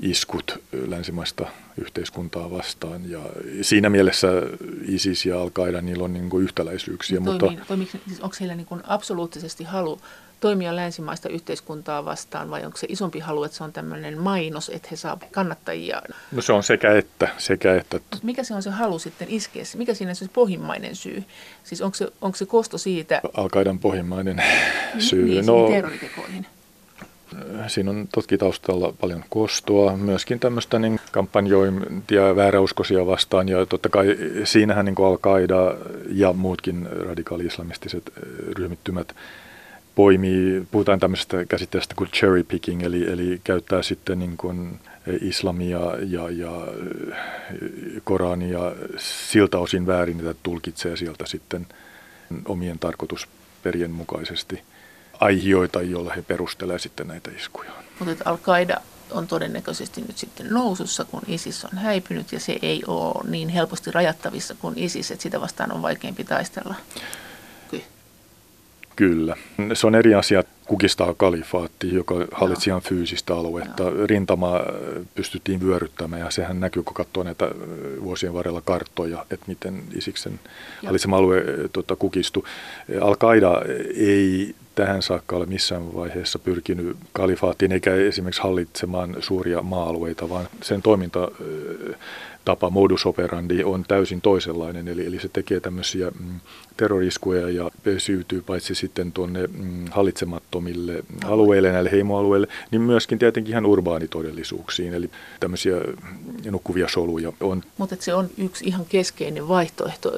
iskut länsimaista yhteiskuntaa vastaan. Ja siinä mielessä ISIS ja Al-Qaida, niillä on niin kuin yhtäläisyyksiä. Toimii, mutta... toimii, siis onko heillä niin kuin absoluuttisesti halu toimia länsimaista yhteiskuntaa vastaan vai onko se isompi halu, että se on tämmöinen mainos, että he saa kannattajia? No se on sekä että. Sekä että. Mikä se on se halu sitten iskeä? Mikä siinä on se pohjimmainen syy? Siis onko se, onko se kosto siitä? Al-Qaidan pohjimmainen syy. Niin, no, terroritekoihin. Siinä on toki taustalla paljon kostoa, myöskin tämmöistä niin kampanjointia vääräuskoisia vastaan ja totta kai siinähän niin Al-Qaida ja muutkin radikaali-islamistiset ryhmittymät poimii, puhutaan tämmöisestä käsitteestä kuin cherry picking, eli, eli käyttää sitten niin kuin islamia ja, ja Korania siltä osin väärin, että tulkitsee sieltä sitten omien tarkoitusperien mukaisesti – aihioita, joilla he perustelevat sitten näitä iskuja. Mutta Al-Qaida on todennäköisesti nyt sitten nousussa, kun ISIS on häipynyt ja se ei ole niin helposti rajattavissa kuin ISIS, että sitä vastaan on vaikeampi taistella. Kyllä. Se on eri asia, kukistaa kalifaatti, joka hallitsi ihan fyysistä aluetta. Joo. Rintama äh, pystyttiin vyöryttämään ja sehän näkyy, kun katsoo näitä äh, vuosien varrella karttoja, että miten Isiksen hallitsema alue äh, tota, kukistui. Al-Qaida ei tähän saakka ole missään vaiheessa pyrkinyt kalifaattiin eikä esimerkiksi hallitsemaan suuria maa-alueita, vaan sen toiminta tapa, modus operandi on täysin toisenlainen, eli, eli se tekee tämmöisiä mm, terroriskuja ja pesiytyy paitsi sitten tuonne mm, hallitsemattomille alueille, näille heimoalueille, niin myöskin tietenkin ihan urbaanitodellisuuksiin, eli tämmöisiä nukkuvia soluja on. Mutta se on yksi ihan keskeinen vaihtoehto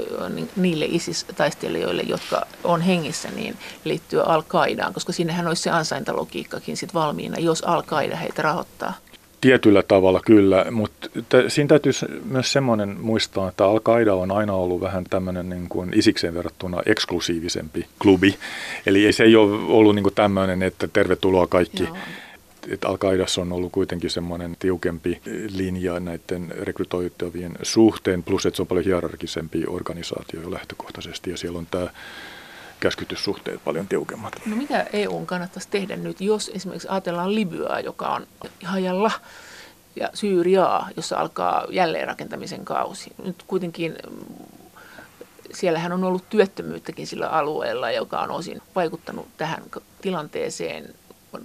niille ISIS-taistelijoille, jotka on hengissä, niin liittyy Al-Qaidaan, koska sinnehän olisi se ansaintalogiikkakin sit valmiina, jos Al-Qaida heitä rahoittaa. Tietyllä tavalla kyllä, mutta t- siinä täytyy myös semmoinen muistaa, että Al-Qaida on aina ollut vähän tämmöinen niin kuin isikseen verrattuna eksklusiivisempi klubi. Eli se ei ole ollut niin kuin tämmöinen, että tervetuloa kaikki. Joo. Että al on ollut kuitenkin semmoinen tiukempi linja näiden rekrytoitavien suhteen, plus että se on paljon hierarkisempi organisaatio jo lähtökohtaisesti, ja siellä on tämä käskytyssuhteet paljon tiukemmat. No mitä EUn kannattaisi tehdä nyt, jos esimerkiksi ajatellaan Libyaa, joka on hajalla, ja Syyriaa, jossa alkaa jälleenrakentamisen kausi. Nyt kuitenkin mm, siellähän on ollut työttömyyttäkin sillä alueella, joka on osin vaikuttanut tähän tilanteeseen.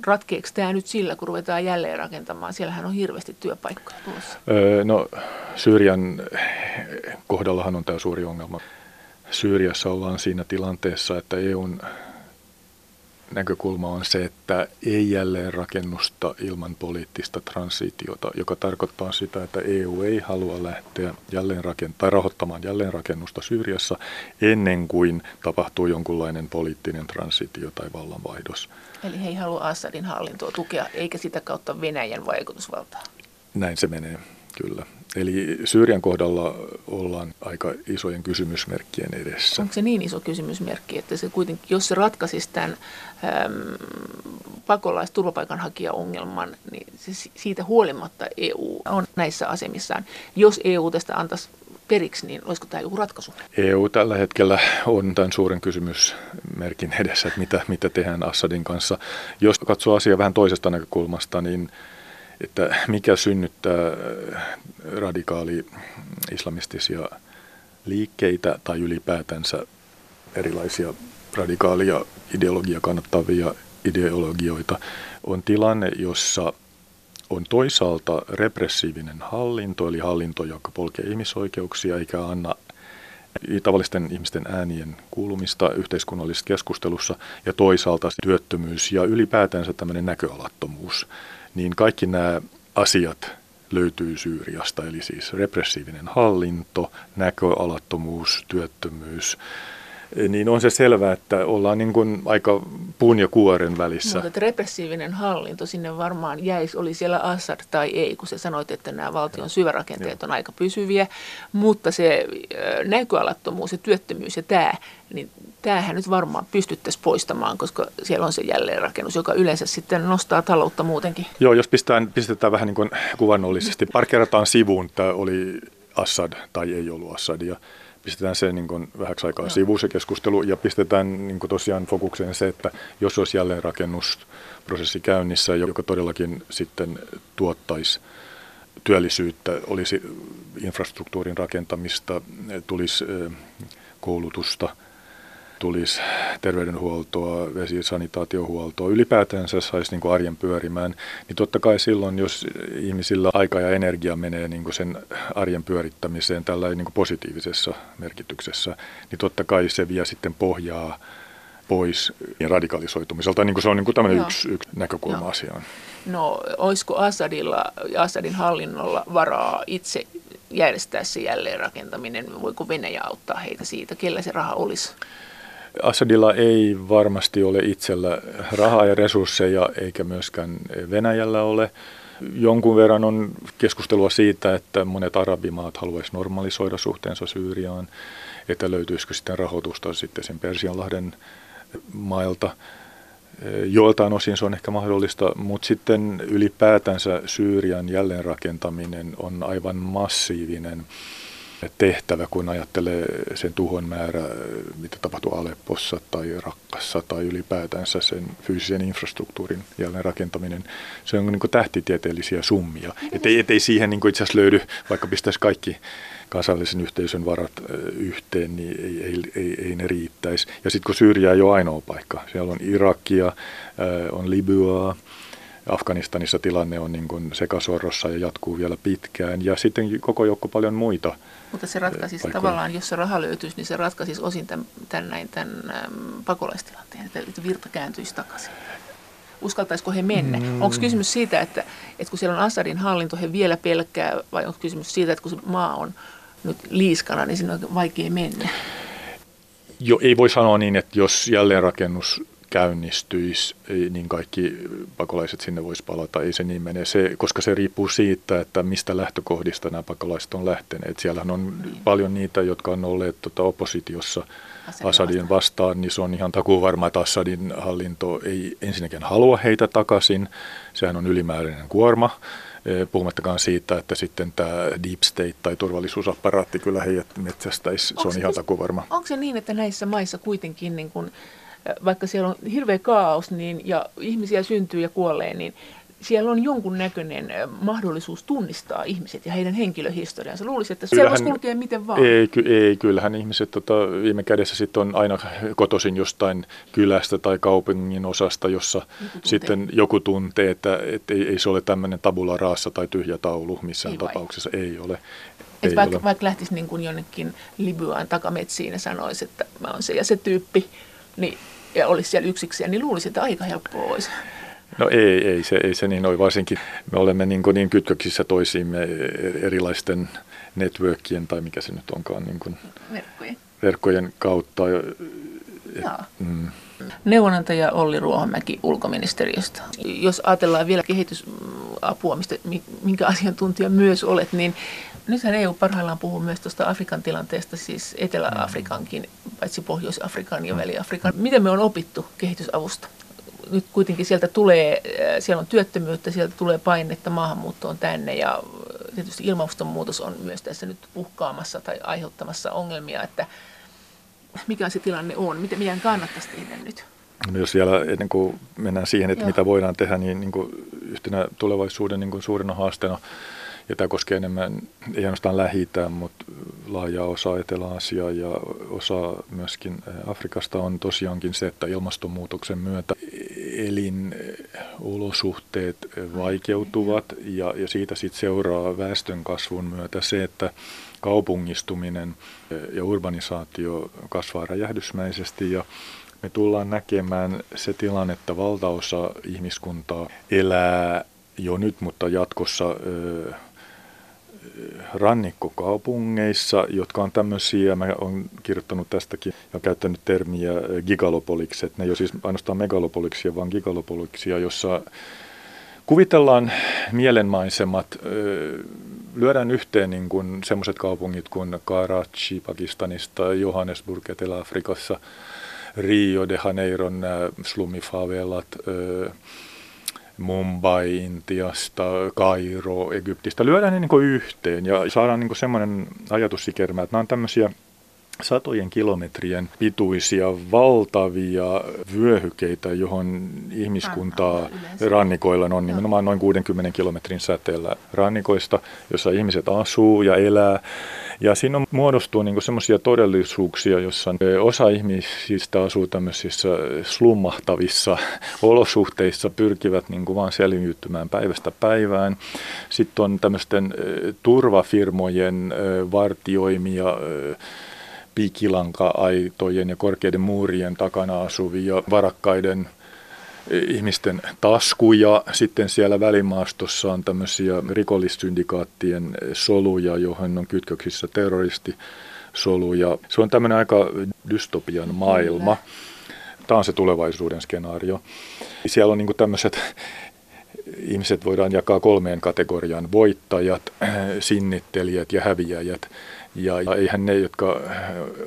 Ratkeeko tämä nyt sillä, kun ruvetaan jälleen rakentamaan? Siellähän on hirveästi työpaikkoja tulossa. Öö, no Syyrian kohdallahan on tämä suuri ongelma. Syyriassa ollaan siinä tilanteessa, että EUn näkökulma on se, että ei jälleen rakennusta ilman poliittista transitiota, joka tarkoittaa sitä, että EU ei halua lähteä jälleen tai rahoittamaan jälleenrakennusta Syyriassa ennen kuin tapahtuu jonkunlainen poliittinen transitio tai vallanvaihdos. Eli he ei halua Assadin hallintoa tukea, eikä sitä kautta Venäjän vaikutusvaltaa. Näin se menee, kyllä. Eli Syyrian kohdalla ollaan aika isojen kysymysmerkkien edessä. Onko se niin iso kysymysmerkki, että se kuitenkin, jos se ratkaisisi tämän äm, pakolais- turvapaikanhakijaongelman, niin se siitä huolimatta EU on näissä asemissaan. Jos EU tästä antaisi periksi, niin olisiko tämä joku ratkaisu? EU tällä hetkellä on tämän suuren kysymysmerkin edessä, että mitä, mitä tehdään Assadin kanssa. Jos katsoo asiaa vähän toisesta näkökulmasta, niin että mikä synnyttää äh, radikaali islamistisia liikkeitä tai ylipäätänsä erilaisia radikaalia ideologia kannattavia ideologioita, on tilanne, jossa on toisaalta repressiivinen hallinto, eli hallinto, joka polkee ihmisoikeuksia eikä anna tavallisten ihmisten äänien kuulumista yhteiskunnallisessa keskustelussa, ja toisaalta työttömyys ja ylipäätänsä tämmöinen näköalattomuus niin kaikki nämä asiat löytyy Syyriasta, eli siis repressiivinen hallinto, näköalattomuus, työttömyys, niin on se selvää, että ollaan niin kuin aika puun ja kuoren välissä. Mutta repressiivinen hallinto sinne varmaan jäisi, oli siellä Assad tai ei, kun sä sanoit, että nämä valtion syvärakenteet on aika pysyviä, mutta se näköalattomuus ja työttömyys ja tämä, niin tämähän nyt varmaan pystyttäisiin poistamaan, koska siellä on se jälleenrakennus, joka yleensä sitten nostaa taloutta muutenkin. Joo, jos pistetään, pistetään vähän niin kuin kuvannollisesti, parkerataan sivuun, että oli Assad tai ei ollut Assadia pistetään se niin kuin vähäksi aikaa sivuun se keskustelu ja pistetään niin kuin tosiaan fokukseen se, että jos olisi jälleen rakennusprosessi käynnissä, joka todellakin sitten tuottaisi työllisyyttä, olisi infrastruktuurin rakentamista, tulisi koulutusta – tulisi terveydenhuoltoa, vesisanitaatiohuoltoa, ylipäätänsä saisi niin kuin arjen pyörimään, niin totta kai silloin, jos ihmisillä aika ja energia menee niin kuin sen arjen pyörittämiseen tällä niin kuin positiivisessa merkityksessä, niin totta kai se vie sitten pohjaa pois radikalisoitumiselta, niin kuin se on niin kuin tämmöinen yksi, yksi näkökulma Joo. asiaan. No, olisiko Assadilla ja Assadin hallinnolla varaa itse järjestää se jälleenrakentaminen? Voiko Venäjä auttaa heitä siitä? Kellä se raha olisi? Assadilla ei varmasti ole itsellä rahaa ja resursseja, eikä myöskään Venäjällä ole. Jonkun verran on keskustelua siitä, että monet arabimaat haluaisivat normalisoida suhteensa Syyriaan, että löytyisikö sitten rahoitusta sitten sen Persianlahden mailta. Joiltain osin se on ehkä mahdollista, mutta sitten ylipäätänsä Syyrian jälleenrakentaminen on aivan massiivinen tehtävä, kun ajattelee sen tuhon määrä, mitä tapahtuu Aleppossa tai Rakkassa tai ylipäätänsä sen fyysisen infrastruktuurin jälleen rakentaminen. Se on niin kuin tähtitieteellisiä summia. Ei, et ei siihen niin kuin itse asiassa löydy, vaikka pistäisi kaikki kansallisen yhteisön varat yhteen, niin ei, ei, ei, ei ne riittäisi. Ja sitten kun Syyriä ei ole ainoa paikka, siellä on Irakia, on Libyaa, Afganistanissa tilanne on niin kuin sekasorrossa ja jatkuu vielä pitkään. Ja sitten koko joukko paljon muita Mutta se ratkaisisi paikkoja. tavallaan, jos se raha löytyisi, niin se ratkaisisi osin tämän, tämän, näin, tämän pakolaistilanteen, että virta kääntyisi takaisin. Uskaltaisiko he mennä? Mm. Onko kysymys siitä, että, että kun siellä on Assadin hallinto, he vielä pelkää, vai onko kysymys siitä, että kun se maa on nyt liiskana, niin sinne on vaikea mennä? Jo, ei voi sanoa niin, että jos jälleenrakennus käynnistyisi, niin kaikki pakolaiset sinne voisi palata. Ei se niin mene, se, koska se riippuu siitä, että mistä lähtökohdista nämä pakolaiset on lähteneet. Siellähän on niin. paljon niitä, jotka on olleet tota, oppositiossa Assadin vastaan, niin se on ihan takuu varma, että Assadin hallinto ei ensinnäkään halua heitä takaisin. Sehän on ylimääräinen kuorma e, puhumattakaan siitä, että sitten tämä deep state tai turvallisuusapparaatti kyllä heidät metsästäisi, se on ihan takuvarma. Onko se niin, että näissä maissa kuitenkin niin kun vaikka siellä on hirveä kaos niin, ja ihmisiä syntyy ja kuolee, niin siellä on jonkun näköinen mahdollisuus tunnistaa ihmiset ja heidän henkilöhistoriansa. Luulisin, että siellä voisi kulkea miten vaan. Ei, ky, ei kyllähän ihmiset tota, viime kädessä sitten on aina kotoisin jostain kylästä tai kaupungin osasta, jossa joku sitten joku tuntee, että, että ei, ei se ole tämmöinen tabula raassa tai tyhjä taulu missään ei tapauksessa. Vai? Ei ole. Et vaikka, vaikka lähtisi niin kuin jonnekin Libyaan takametsiin ja sanoisi, että mä oon se ja se tyyppi, niin ja olisi siellä yksikseen, niin luulisin, että aika helppoa olisi. No ei, ei se, ei se niin ole. Varsinkin me olemme niin, kuin niin kytköksissä toisiimme erilaisten networkien tai mikä se nyt onkaan. Niin kuin verkkojen. verkkojen kautta. Joo. Mm. Neuvonantaja Olli Ruohomäki ulkoministeriöstä. Jos ajatellaan vielä kehitysapua, mistä, minkä asiantuntija myös olet, niin nythän EU parhaillaan puhuu myös tuosta Afrikan tilanteesta, siis Etelä-Afrikankin, paitsi Pohjois-Afrikan ja Väli-Afrikan. Miten me on opittu kehitysavusta? Nyt kuitenkin sieltä tulee, äh, siellä on työttömyyttä, sieltä tulee painetta maahanmuuttoon tänne ja tietysti ilmastonmuutos on myös tässä nyt uhkaamassa tai aiheuttamassa ongelmia, että mikä se tilanne on, miten meidän kannattaisi tehdä nyt? No jos vielä ennen kuin mennään siihen, että Joo. mitä voidaan tehdä, niin, niin kuin yhtenä tulevaisuuden niin kuin suurena haasteena ja tämä koskee enemmän, ei ainoastaan lähi mutta laaja osa Etelä-Asiaa ja osa myöskin Afrikasta on tosiaankin se, että ilmastonmuutoksen myötä elinolosuhteet vaikeutuvat ja, ja siitä sitten seuraa väestön kasvun myötä se, että kaupungistuminen ja urbanisaatio kasvaa räjähdysmäisesti ja me tullaan näkemään se tilanne, että valtaosa ihmiskuntaa elää jo nyt, mutta jatkossa rannikkokaupungeissa, jotka on tämmöisiä, mä olen kirjoittanut tästäkin ja käyttänyt termiä gigalopolikset. Ne ei ole siis ainoastaan megalopoliksia, vaan gigalopoliksia, jossa kuvitellaan mielenmaisemat, lyödään yhteen niin kuin semmoiset kaupungit kuin Karachi Pakistanista, Johannesburg Etelä-Afrikassa, Rio de Janeiron slumifavelat, Mumbai Intiasta, Kairo Egyptistä, lyödään ne niin yhteen ja saadaan niin semmoinen ajatussikermä, että nämä on tämmöisiä satojen kilometrien pituisia valtavia vyöhykeitä, johon ihmiskuntaa rannikoilla on nimenomaan noin 60 kilometrin säteellä rannikoista, jossa ihmiset asuu ja elää. Ja siinä on, muodostuu niin semmoisia todellisuuksia, jossa osa ihmisistä asuu tämmöisissä slummahtavissa [laughs] olosuhteissa, pyrkivät niin kuin vaan selviytymään päivästä päivään. Sitten on tämmöisten turvafirmojen vartioimia piikilanka-aitojen ja korkeiden muurien takana asuvia varakkaiden ihmisten taskuja. Sitten siellä välimaastossa on tämmöisiä rikollissyndikaattien soluja, johon on kytköksissä terroristisoluja. Se on tämmöinen aika dystopian maailma. Tämä on se tulevaisuuden skenaario. Siellä on niin tämmöiset ihmiset voidaan jakaa kolmeen kategoriaan. Voittajat, sinnittelijät ja häviäjät. Ja eihän ne, jotka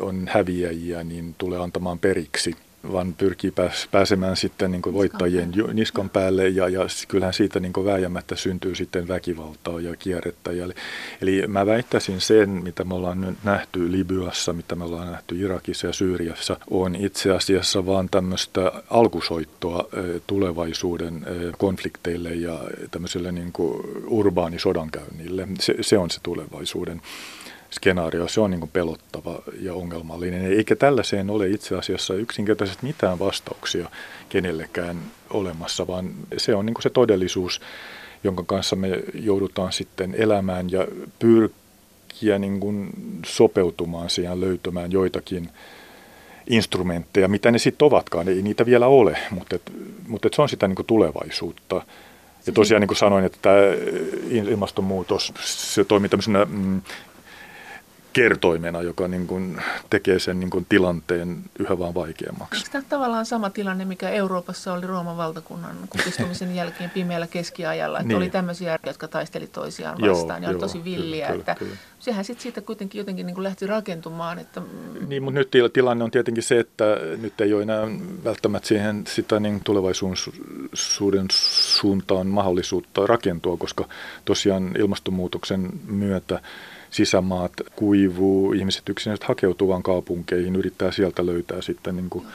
on häviäjiä, niin tule antamaan periksi vaan pyrkii pääs, pääsemään sitten niin voittajien niskan päälle ja, ja kyllähän siitä niin vääjäämättä syntyy sitten väkivaltaa ja kierrettä. Ja, eli mä väittäisin sen, mitä me ollaan nyt nähty Libyassa, mitä me ollaan nähty Irakissa ja Syyriassa, on itse asiassa vaan tämmöistä alkusoittoa tulevaisuuden konflikteille ja tämmöiselle niin urbaanisodankäynnille. Se, se on se tulevaisuuden skenaario, se on niin kuin pelottava ja ongelmallinen. Eikä tällaiseen ole itse asiassa yksinkertaisesti mitään vastauksia kenellekään olemassa, vaan se on niin kuin se todellisuus, jonka kanssa me joudutaan sitten elämään ja pyrkiä niin kuin sopeutumaan siihen, löytämään joitakin instrumentteja, mitä ne sitten ovatkaan. Ei niitä vielä ole, mutta, et, mutta et se on sitä niin kuin tulevaisuutta. Ja tosiaan niin kuin sanoin, että tämä ilmastonmuutos, se toimii tämmöisenä mm, kertoimena, joka niin kuin tekee sen niin kuin tilanteen yhä vaan vaikeammaksi. Eikö tämä tavallaan sama tilanne, mikä Euroopassa oli Rooman valtakunnan kutistumisen jälkeen pimeällä keskiajalla, että niin. oli tämmöisiä, jotka taisteli toisiaan vastaan joo, ja oli tosi villiä, kyllä, että kyllä. sehän sitten siitä kuitenkin jotenkin niin kuin lähti rakentumaan. Että... Niin, mutta nyt tilanne on tietenkin se, että nyt ei ole enää välttämättä siihen sitä niin tulevaisuuden suuntaan mahdollisuutta rakentua, koska tosiaan ilmastonmuutoksen myötä sisämaat kuivuu, ihmiset yksinäisesti hakeutuvan kaupunkeihin, yrittää sieltä löytää sitten niin kuin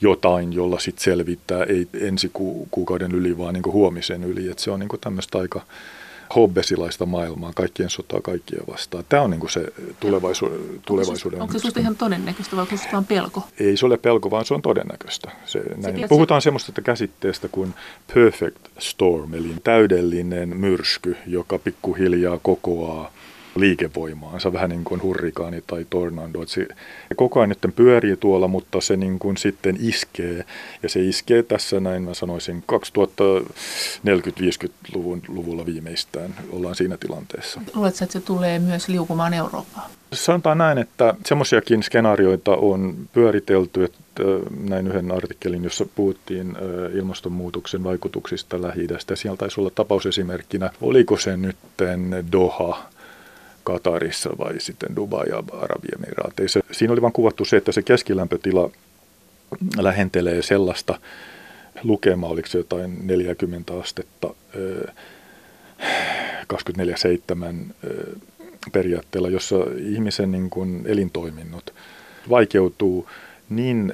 jotain, jolla sitten selvittää, ei ensi ku, kuukauden yli, vaan niin kuin huomisen yli. Et se on niin kuin tämmöistä aika hobbesilaista maailmaa, kaikkien sotaa kaikkia vastaan. Tämä on niin kuin se tulevaisuuden, tulevaisuuden Onko se, onko se ihan todennäköistä vai onko se vain pelko? Ei se ole pelko, vaan se on todennäköistä. Se, näin. Se, Puhutaan se... semmoista käsitteestä kuin perfect storm, eli täydellinen myrsky, joka pikkuhiljaa kokoaa liikevoimaansa, vähän niin kuin hurrikaani tai tornado. Että se koko ajan nyt pyörii tuolla, mutta se niin kuin sitten iskee. Ja se iskee tässä näin, mä sanoisin, 2040-50-luvun luvulla viimeistään ollaan siinä tilanteessa. Luuletko, että se tulee myös liukumaan Eurooppaan? Sanotaan näin, että semmoisiakin skenaarioita on pyöritelty, että näin yhden artikkelin, jossa puhuttiin ilmastonmuutoksen vaikutuksista lähi. Siellä taisi olla tapausesimerkkinä, oliko se nyt Doha, Katarissa vai sitten Dubai ja Arabiemiraateissa. Siinä oli vain kuvattu se, että se keskilämpötila lähentelee sellaista lukemaa, oliko se jotain 40 astetta 24-7 periaatteella, jossa ihmisen niin kuin elintoiminnot vaikeutuu niin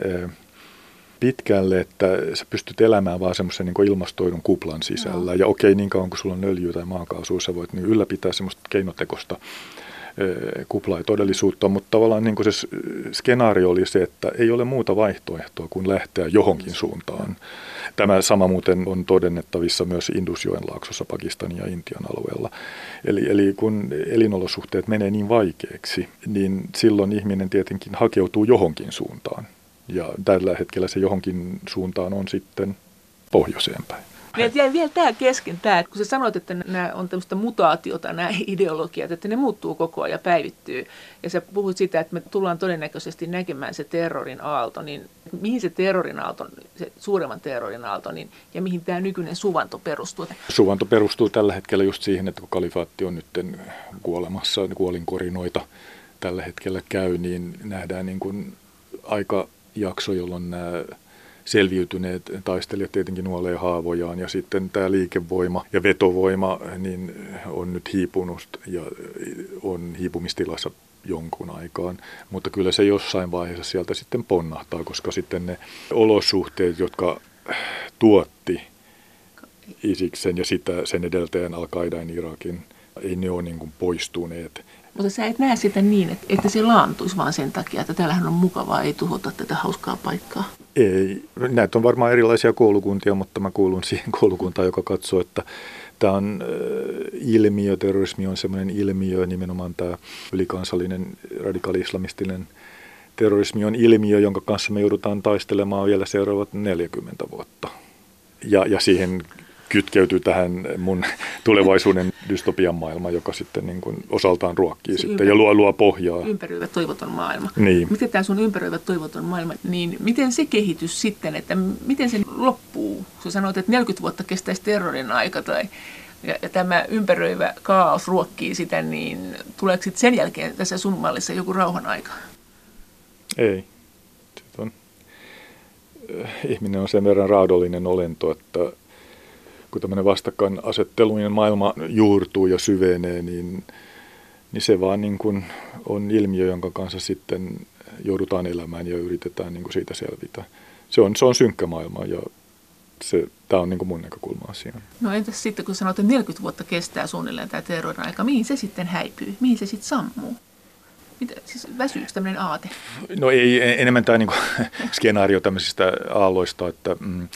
pitkälle, että sä pystyt elämään vaan semmoisen niin ilmastoidun kuplan sisällä. No. Ja okei, niin kauan kuin sulla on öljyä tai maakaasua, sä voit niin ylläpitää semmoista keinotekosta kuplaa ja todellisuutta, mutta tavallaan niin kuin se skenaario oli se, että ei ole muuta vaihtoehtoa kuin lähteä johonkin suuntaan. Tämä sama muuten on todennettavissa myös Indusjoen laaksossa Pakistanin ja Intian alueella. Eli, eli kun elinolosuhteet menee niin vaikeaksi, niin silloin ihminen tietenkin hakeutuu johonkin suuntaan. Ja tällä hetkellä se johonkin suuntaan on sitten pohjoiseen päin. Meiltä jäi vielä tämä kesken, tämä, että kun sä sanoit, että nämä on tämmöistä mutaatiota, nämä [laughs] ideologiat, että ne muuttuu koko ajan ja päivittyy. Ja sä puhut sitä, että me tullaan todennäköisesti näkemään se terrorin aalto, niin mihin se terrorin aalto, se suuremman terrorin aalto, niin, ja mihin tämä nykyinen suvanto perustuu? Suvanto perustuu tällä hetkellä just siihen, että kun kalifaatti on nyt kuolemassa, kuolinkorinoita tällä hetkellä käy, niin nähdään niin kuin aika jakso, jolloin nämä selviytyneet taistelijat tietenkin nuolee haavojaan ja sitten tämä liikevoima ja vetovoima niin on nyt hiipunut ja on hiipumistilassa jonkun aikaan, mutta kyllä se jossain vaiheessa sieltä sitten ponnahtaa, koska sitten ne olosuhteet, jotka tuotti Isiksen ja sitä sen edeltäjän al Irakin, ei ne ole niin poistuneet. Mutta sä et näe sitä niin, että, että se laantuisi vaan sen takia, että täällähän on mukavaa, ei tuhota tätä hauskaa paikkaa. Ei. Näitä on varmaan erilaisia koulukuntia, mutta mä kuulun siihen [laughs] koulukuntaan, joka katsoo, että tämä on ilmiö, terrorismi on sellainen ilmiö, nimenomaan tämä ylikansallinen radikaali-islamistinen terrorismi on ilmiö, jonka kanssa me joudutaan taistelemaan vielä seuraavat 40 vuotta. Ja, ja siihen kytkeytyy tähän mun tulevaisuuden dystopian maailma, joka sitten niin kuin osaltaan ruokkii se sitten ja luo, luo pohjaa. Ympäröivä toivoton maailma. Niin. Miten tämä sun ympäröivä toivoton maailma, niin miten se kehitys sitten, että miten se loppuu? Sä sanoit, että 40 vuotta kestäisi terrorin aika tai ja, ja tämä ympäröivä kaos ruokkii sitä, niin tuleeko sitten sen jälkeen tässä sun mallissa joku rauhan aika? Ei. On ihminen on sen verran raadollinen olento, että kun tämmöinen vastakkainasettelujen maailma juurtuu ja syvenee, niin, niin se vaan niin kuin on ilmiö, jonka kanssa sitten joudutaan elämään ja yritetään niin kuin siitä selvitä. Se on, se on synkkä maailma ja se, tämä on niin kuin mun näkökulma asiaan. No entäs sitten, kun sanoit, että 40 vuotta kestää suunnilleen tämä terrorin aika, mihin se sitten häipyy? Mihin se sitten sammuu? Mitä, siis väsyykö tämmöinen aate? No ei, enemmän tämä niin kuin, [laughs] skenaario tämmöisistä aalloista, että mm,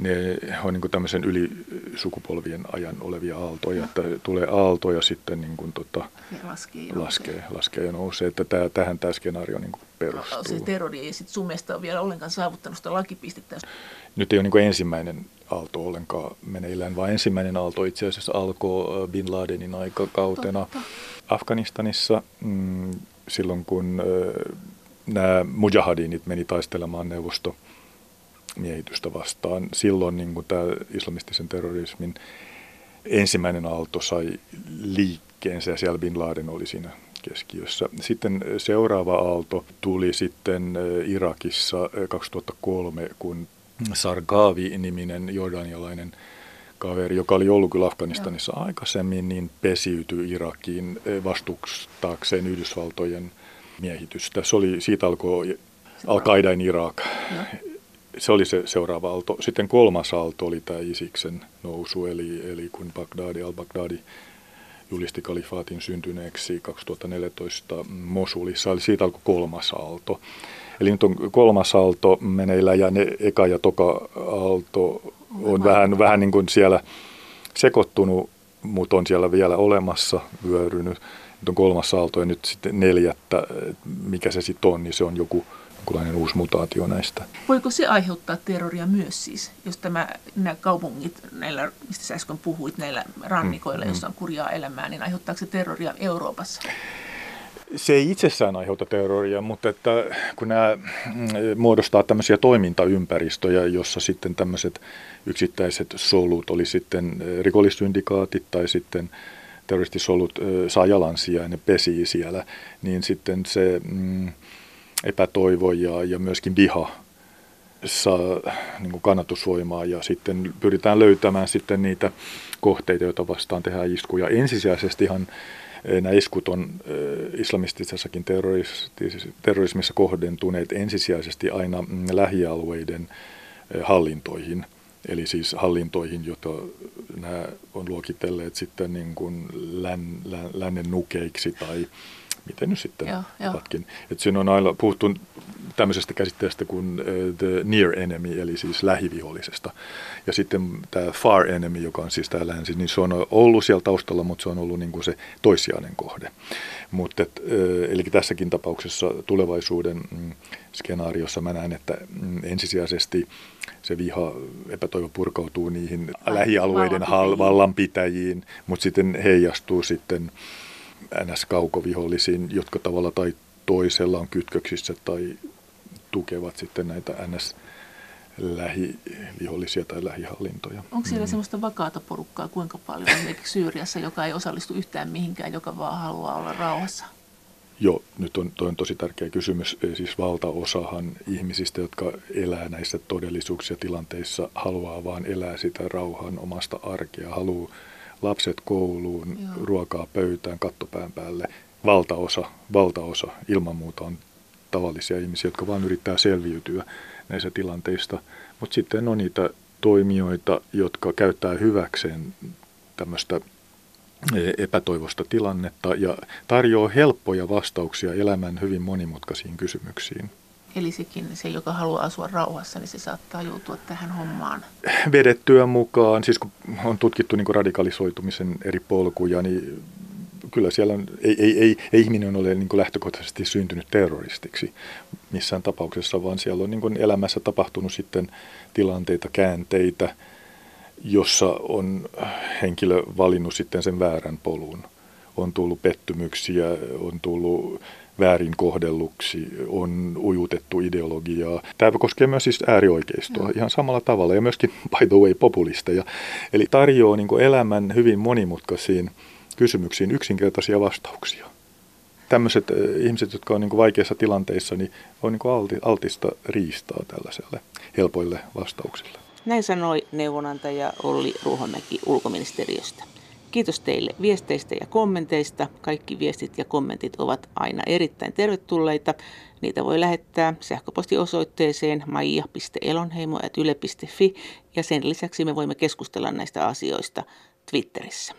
ne on niin tämmöisen yli sukupolvien ajan olevia aaltoja, että tulee aalto ja sitten niin kuin, tota, Ja laskee ja laskee, laskee ja nousee, että tämä, tähän tämä skenaario niin kuin perustuu. Se terrori ei sitten sun mielestä ole vielä ollenkaan saavuttanut sitä lakipistettä. Nyt ei ole niin kuin ensimmäinen aalto ollenkaan meneillään, vaan ensimmäinen aalto itse asiassa alkoi äh, Bin Ladenin aikakautena Totta. Afganistanissa mm, silloin, kun äh, nämä mujahadinit meni taistelemaan neuvosto miehitystä vastaan. Silloin niin kuin tämä islamistisen terrorismin ensimmäinen aalto sai liikkeensä ja siellä Bin Laden oli siinä keskiössä. Sitten seuraava aalto tuli sitten äh, Irakissa äh, 2003, kun Sargavi-niminen jordanialainen kaveri, joka oli ollut kyllä Afganistanissa Joo. aikaisemmin, niin pesiytyi Irakiin äh, vastustaakseen Yhdysvaltojen miehitystä. Se oli, siitä alkoi Al-Qaidain Irak. Joo. Se oli se seuraava aalto. Sitten kolmas aalto oli tämä Isiksen nousu, eli, eli kun Bagdadi, al-Baghdadi julisti kalifaatin syntyneeksi 2014 Mosulissa, eli siitä alkoi kolmas aalto. Eli nyt on kolmas aalto meneillä ja ne eka ja toka aalto on vähän, vähän niin kuin siellä sekoittunut, mutta on siellä vielä olemassa, vyörynyt. Nyt on kolmas aalto ja nyt sitten neljättä, mikä se sitten on, niin se on joku jonkunlainen uusi mutaatio näistä. Voiko se aiheuttaa terroria myös siis, jos tämä, nämä kaupungit, näillä, mistä sä äsken puhuit, näillä rannikoilla, mm, jossa on kurjaa elämää, niin aiheuttaako se terroria Euroopassa? Se ei itsessään aiheuta terroria, mutta että kun nämä muodostaa tämmöisiä toimintaympäristöjä, jossa sitten tämmöiset yksittäiset solut, oli sitten rikollissyndikaatit tai sitten terroristisolut saa jalansijaa ja ne pesii siellä, niin sitten se mm, epätoivo ja, ja myöskin viha saa niin kuin kannatusvoimaa ja sitten pyritään löytämään sitten niitä kohteita, joita vastaan tehdään iskuja. Ensisijaisestihan nämä iskut on islamistisessakin terrorismissa kohdentuneet ensisijaisesti aina lähialueiden hallintoihin. Eli siis hallintoihin, joita nämä on luokitelleet sitten niin kuin län, län, lännen nukeiksi tai miten nyt sitten Joo, joo. ovatkin. Että siinä on aina puhuttu tämmöisestä käsitteestä kuin uh, the near enemy, eli siis lähivihollisesta. Ja sitten tämä far enemy, joka on siis tämä länsi, niin se on ollut siellä taustalla, mutta se on ollut niin kuin se toissijainen kohde. Mutta et, uh, eli tässäkin tapauksessa tulevaisuuden mm, skenaariossa mä näen, että mm, ensisijaisesti se viha, epätoivo purkautuu niihin lähialueiden vallanpitäjiin, mutta sitten heijastuu sitten NS-kaukovihollisiin, jotka tavalla tai toisella on kytköksissä tai tukevat sitten näitä NS-lähivihollisia tai lähihallintoja. Onko siellä mm. sellaista vakaata porukkaa kuinka paljon esimerkiksi Syyriassa, joka ei osallistu yhtään mihinkään, joka vaan haluaa olla rauhassa? Joo, nyt on, toi on tosi tärkeä kysymys. Siis valtaosahan ihmisistä, jotka elää näissä todellisuuksissa tilanteissa, haluaa vaan elää sitä rauhan omasta arkea, haluaa lapset kouluun, Joo. ruokaa pöytään, kattopään päälle. Valtaosa, valtaosa ilman muuta on tavallisia ihmisiä, jotka vaan yrittää selviytyä näissä tilanteista. Mutta sitten on niitä toimijoita, jotka käyttää hyväkseen tämmöistä e, epätoivosta tilannetta ja tarjoaa helppoja vastauksia elämän hyvin monimutkaisiin kysymyksiin. Eli sekin, se, joka haluaa asua rauhassa, niin se saattaa joutua tähän hommaan. vedettyä mukaan, siis kun on tutkittu niin radikalisoitumisen eri polkuja, niin kyllä siellä on, ei, ei, ei, ei ihminen ole niin lähtökohtaisesti syntynyt terroristiksi missään tapauksessa, vaan siellä on niin elämässä tapahtunut sitten tilanteita, käänteitä, jossa on henkilö valinnut sitten sen väärän polun. On tullut pettymyksiä, on tullut väärin kohdelluksi, on ujutettu ideologiaa. Tämä koskee myös siis äärioikeistoa Joo. ihan samalla tavalla ja myöskin by the way populisteja. Eli tarjoaa niin elämän hyvin monimutkaisiin kysymyksiin yksinkertaisia vastauksia. tämmöiset ihmiset, jotka on niin vaikeissa tilanteissa, niin on niin altista riistaa tällaiselle helpoille vastauksille. Näin sanoi neuvonantaja Olli Ruohomäki ulkoministeriöstä. Kiitos teille viesteistä ja kommenteista. Kaikki viestit ja kommentit ovat aina erittäin tervetulleita. Niitä voi lähettää sähköpostiosoitteeseen maija.elonheimo.yle.fi ja sen lisäksi me voimme keskustella näistä asioista Twitterissä.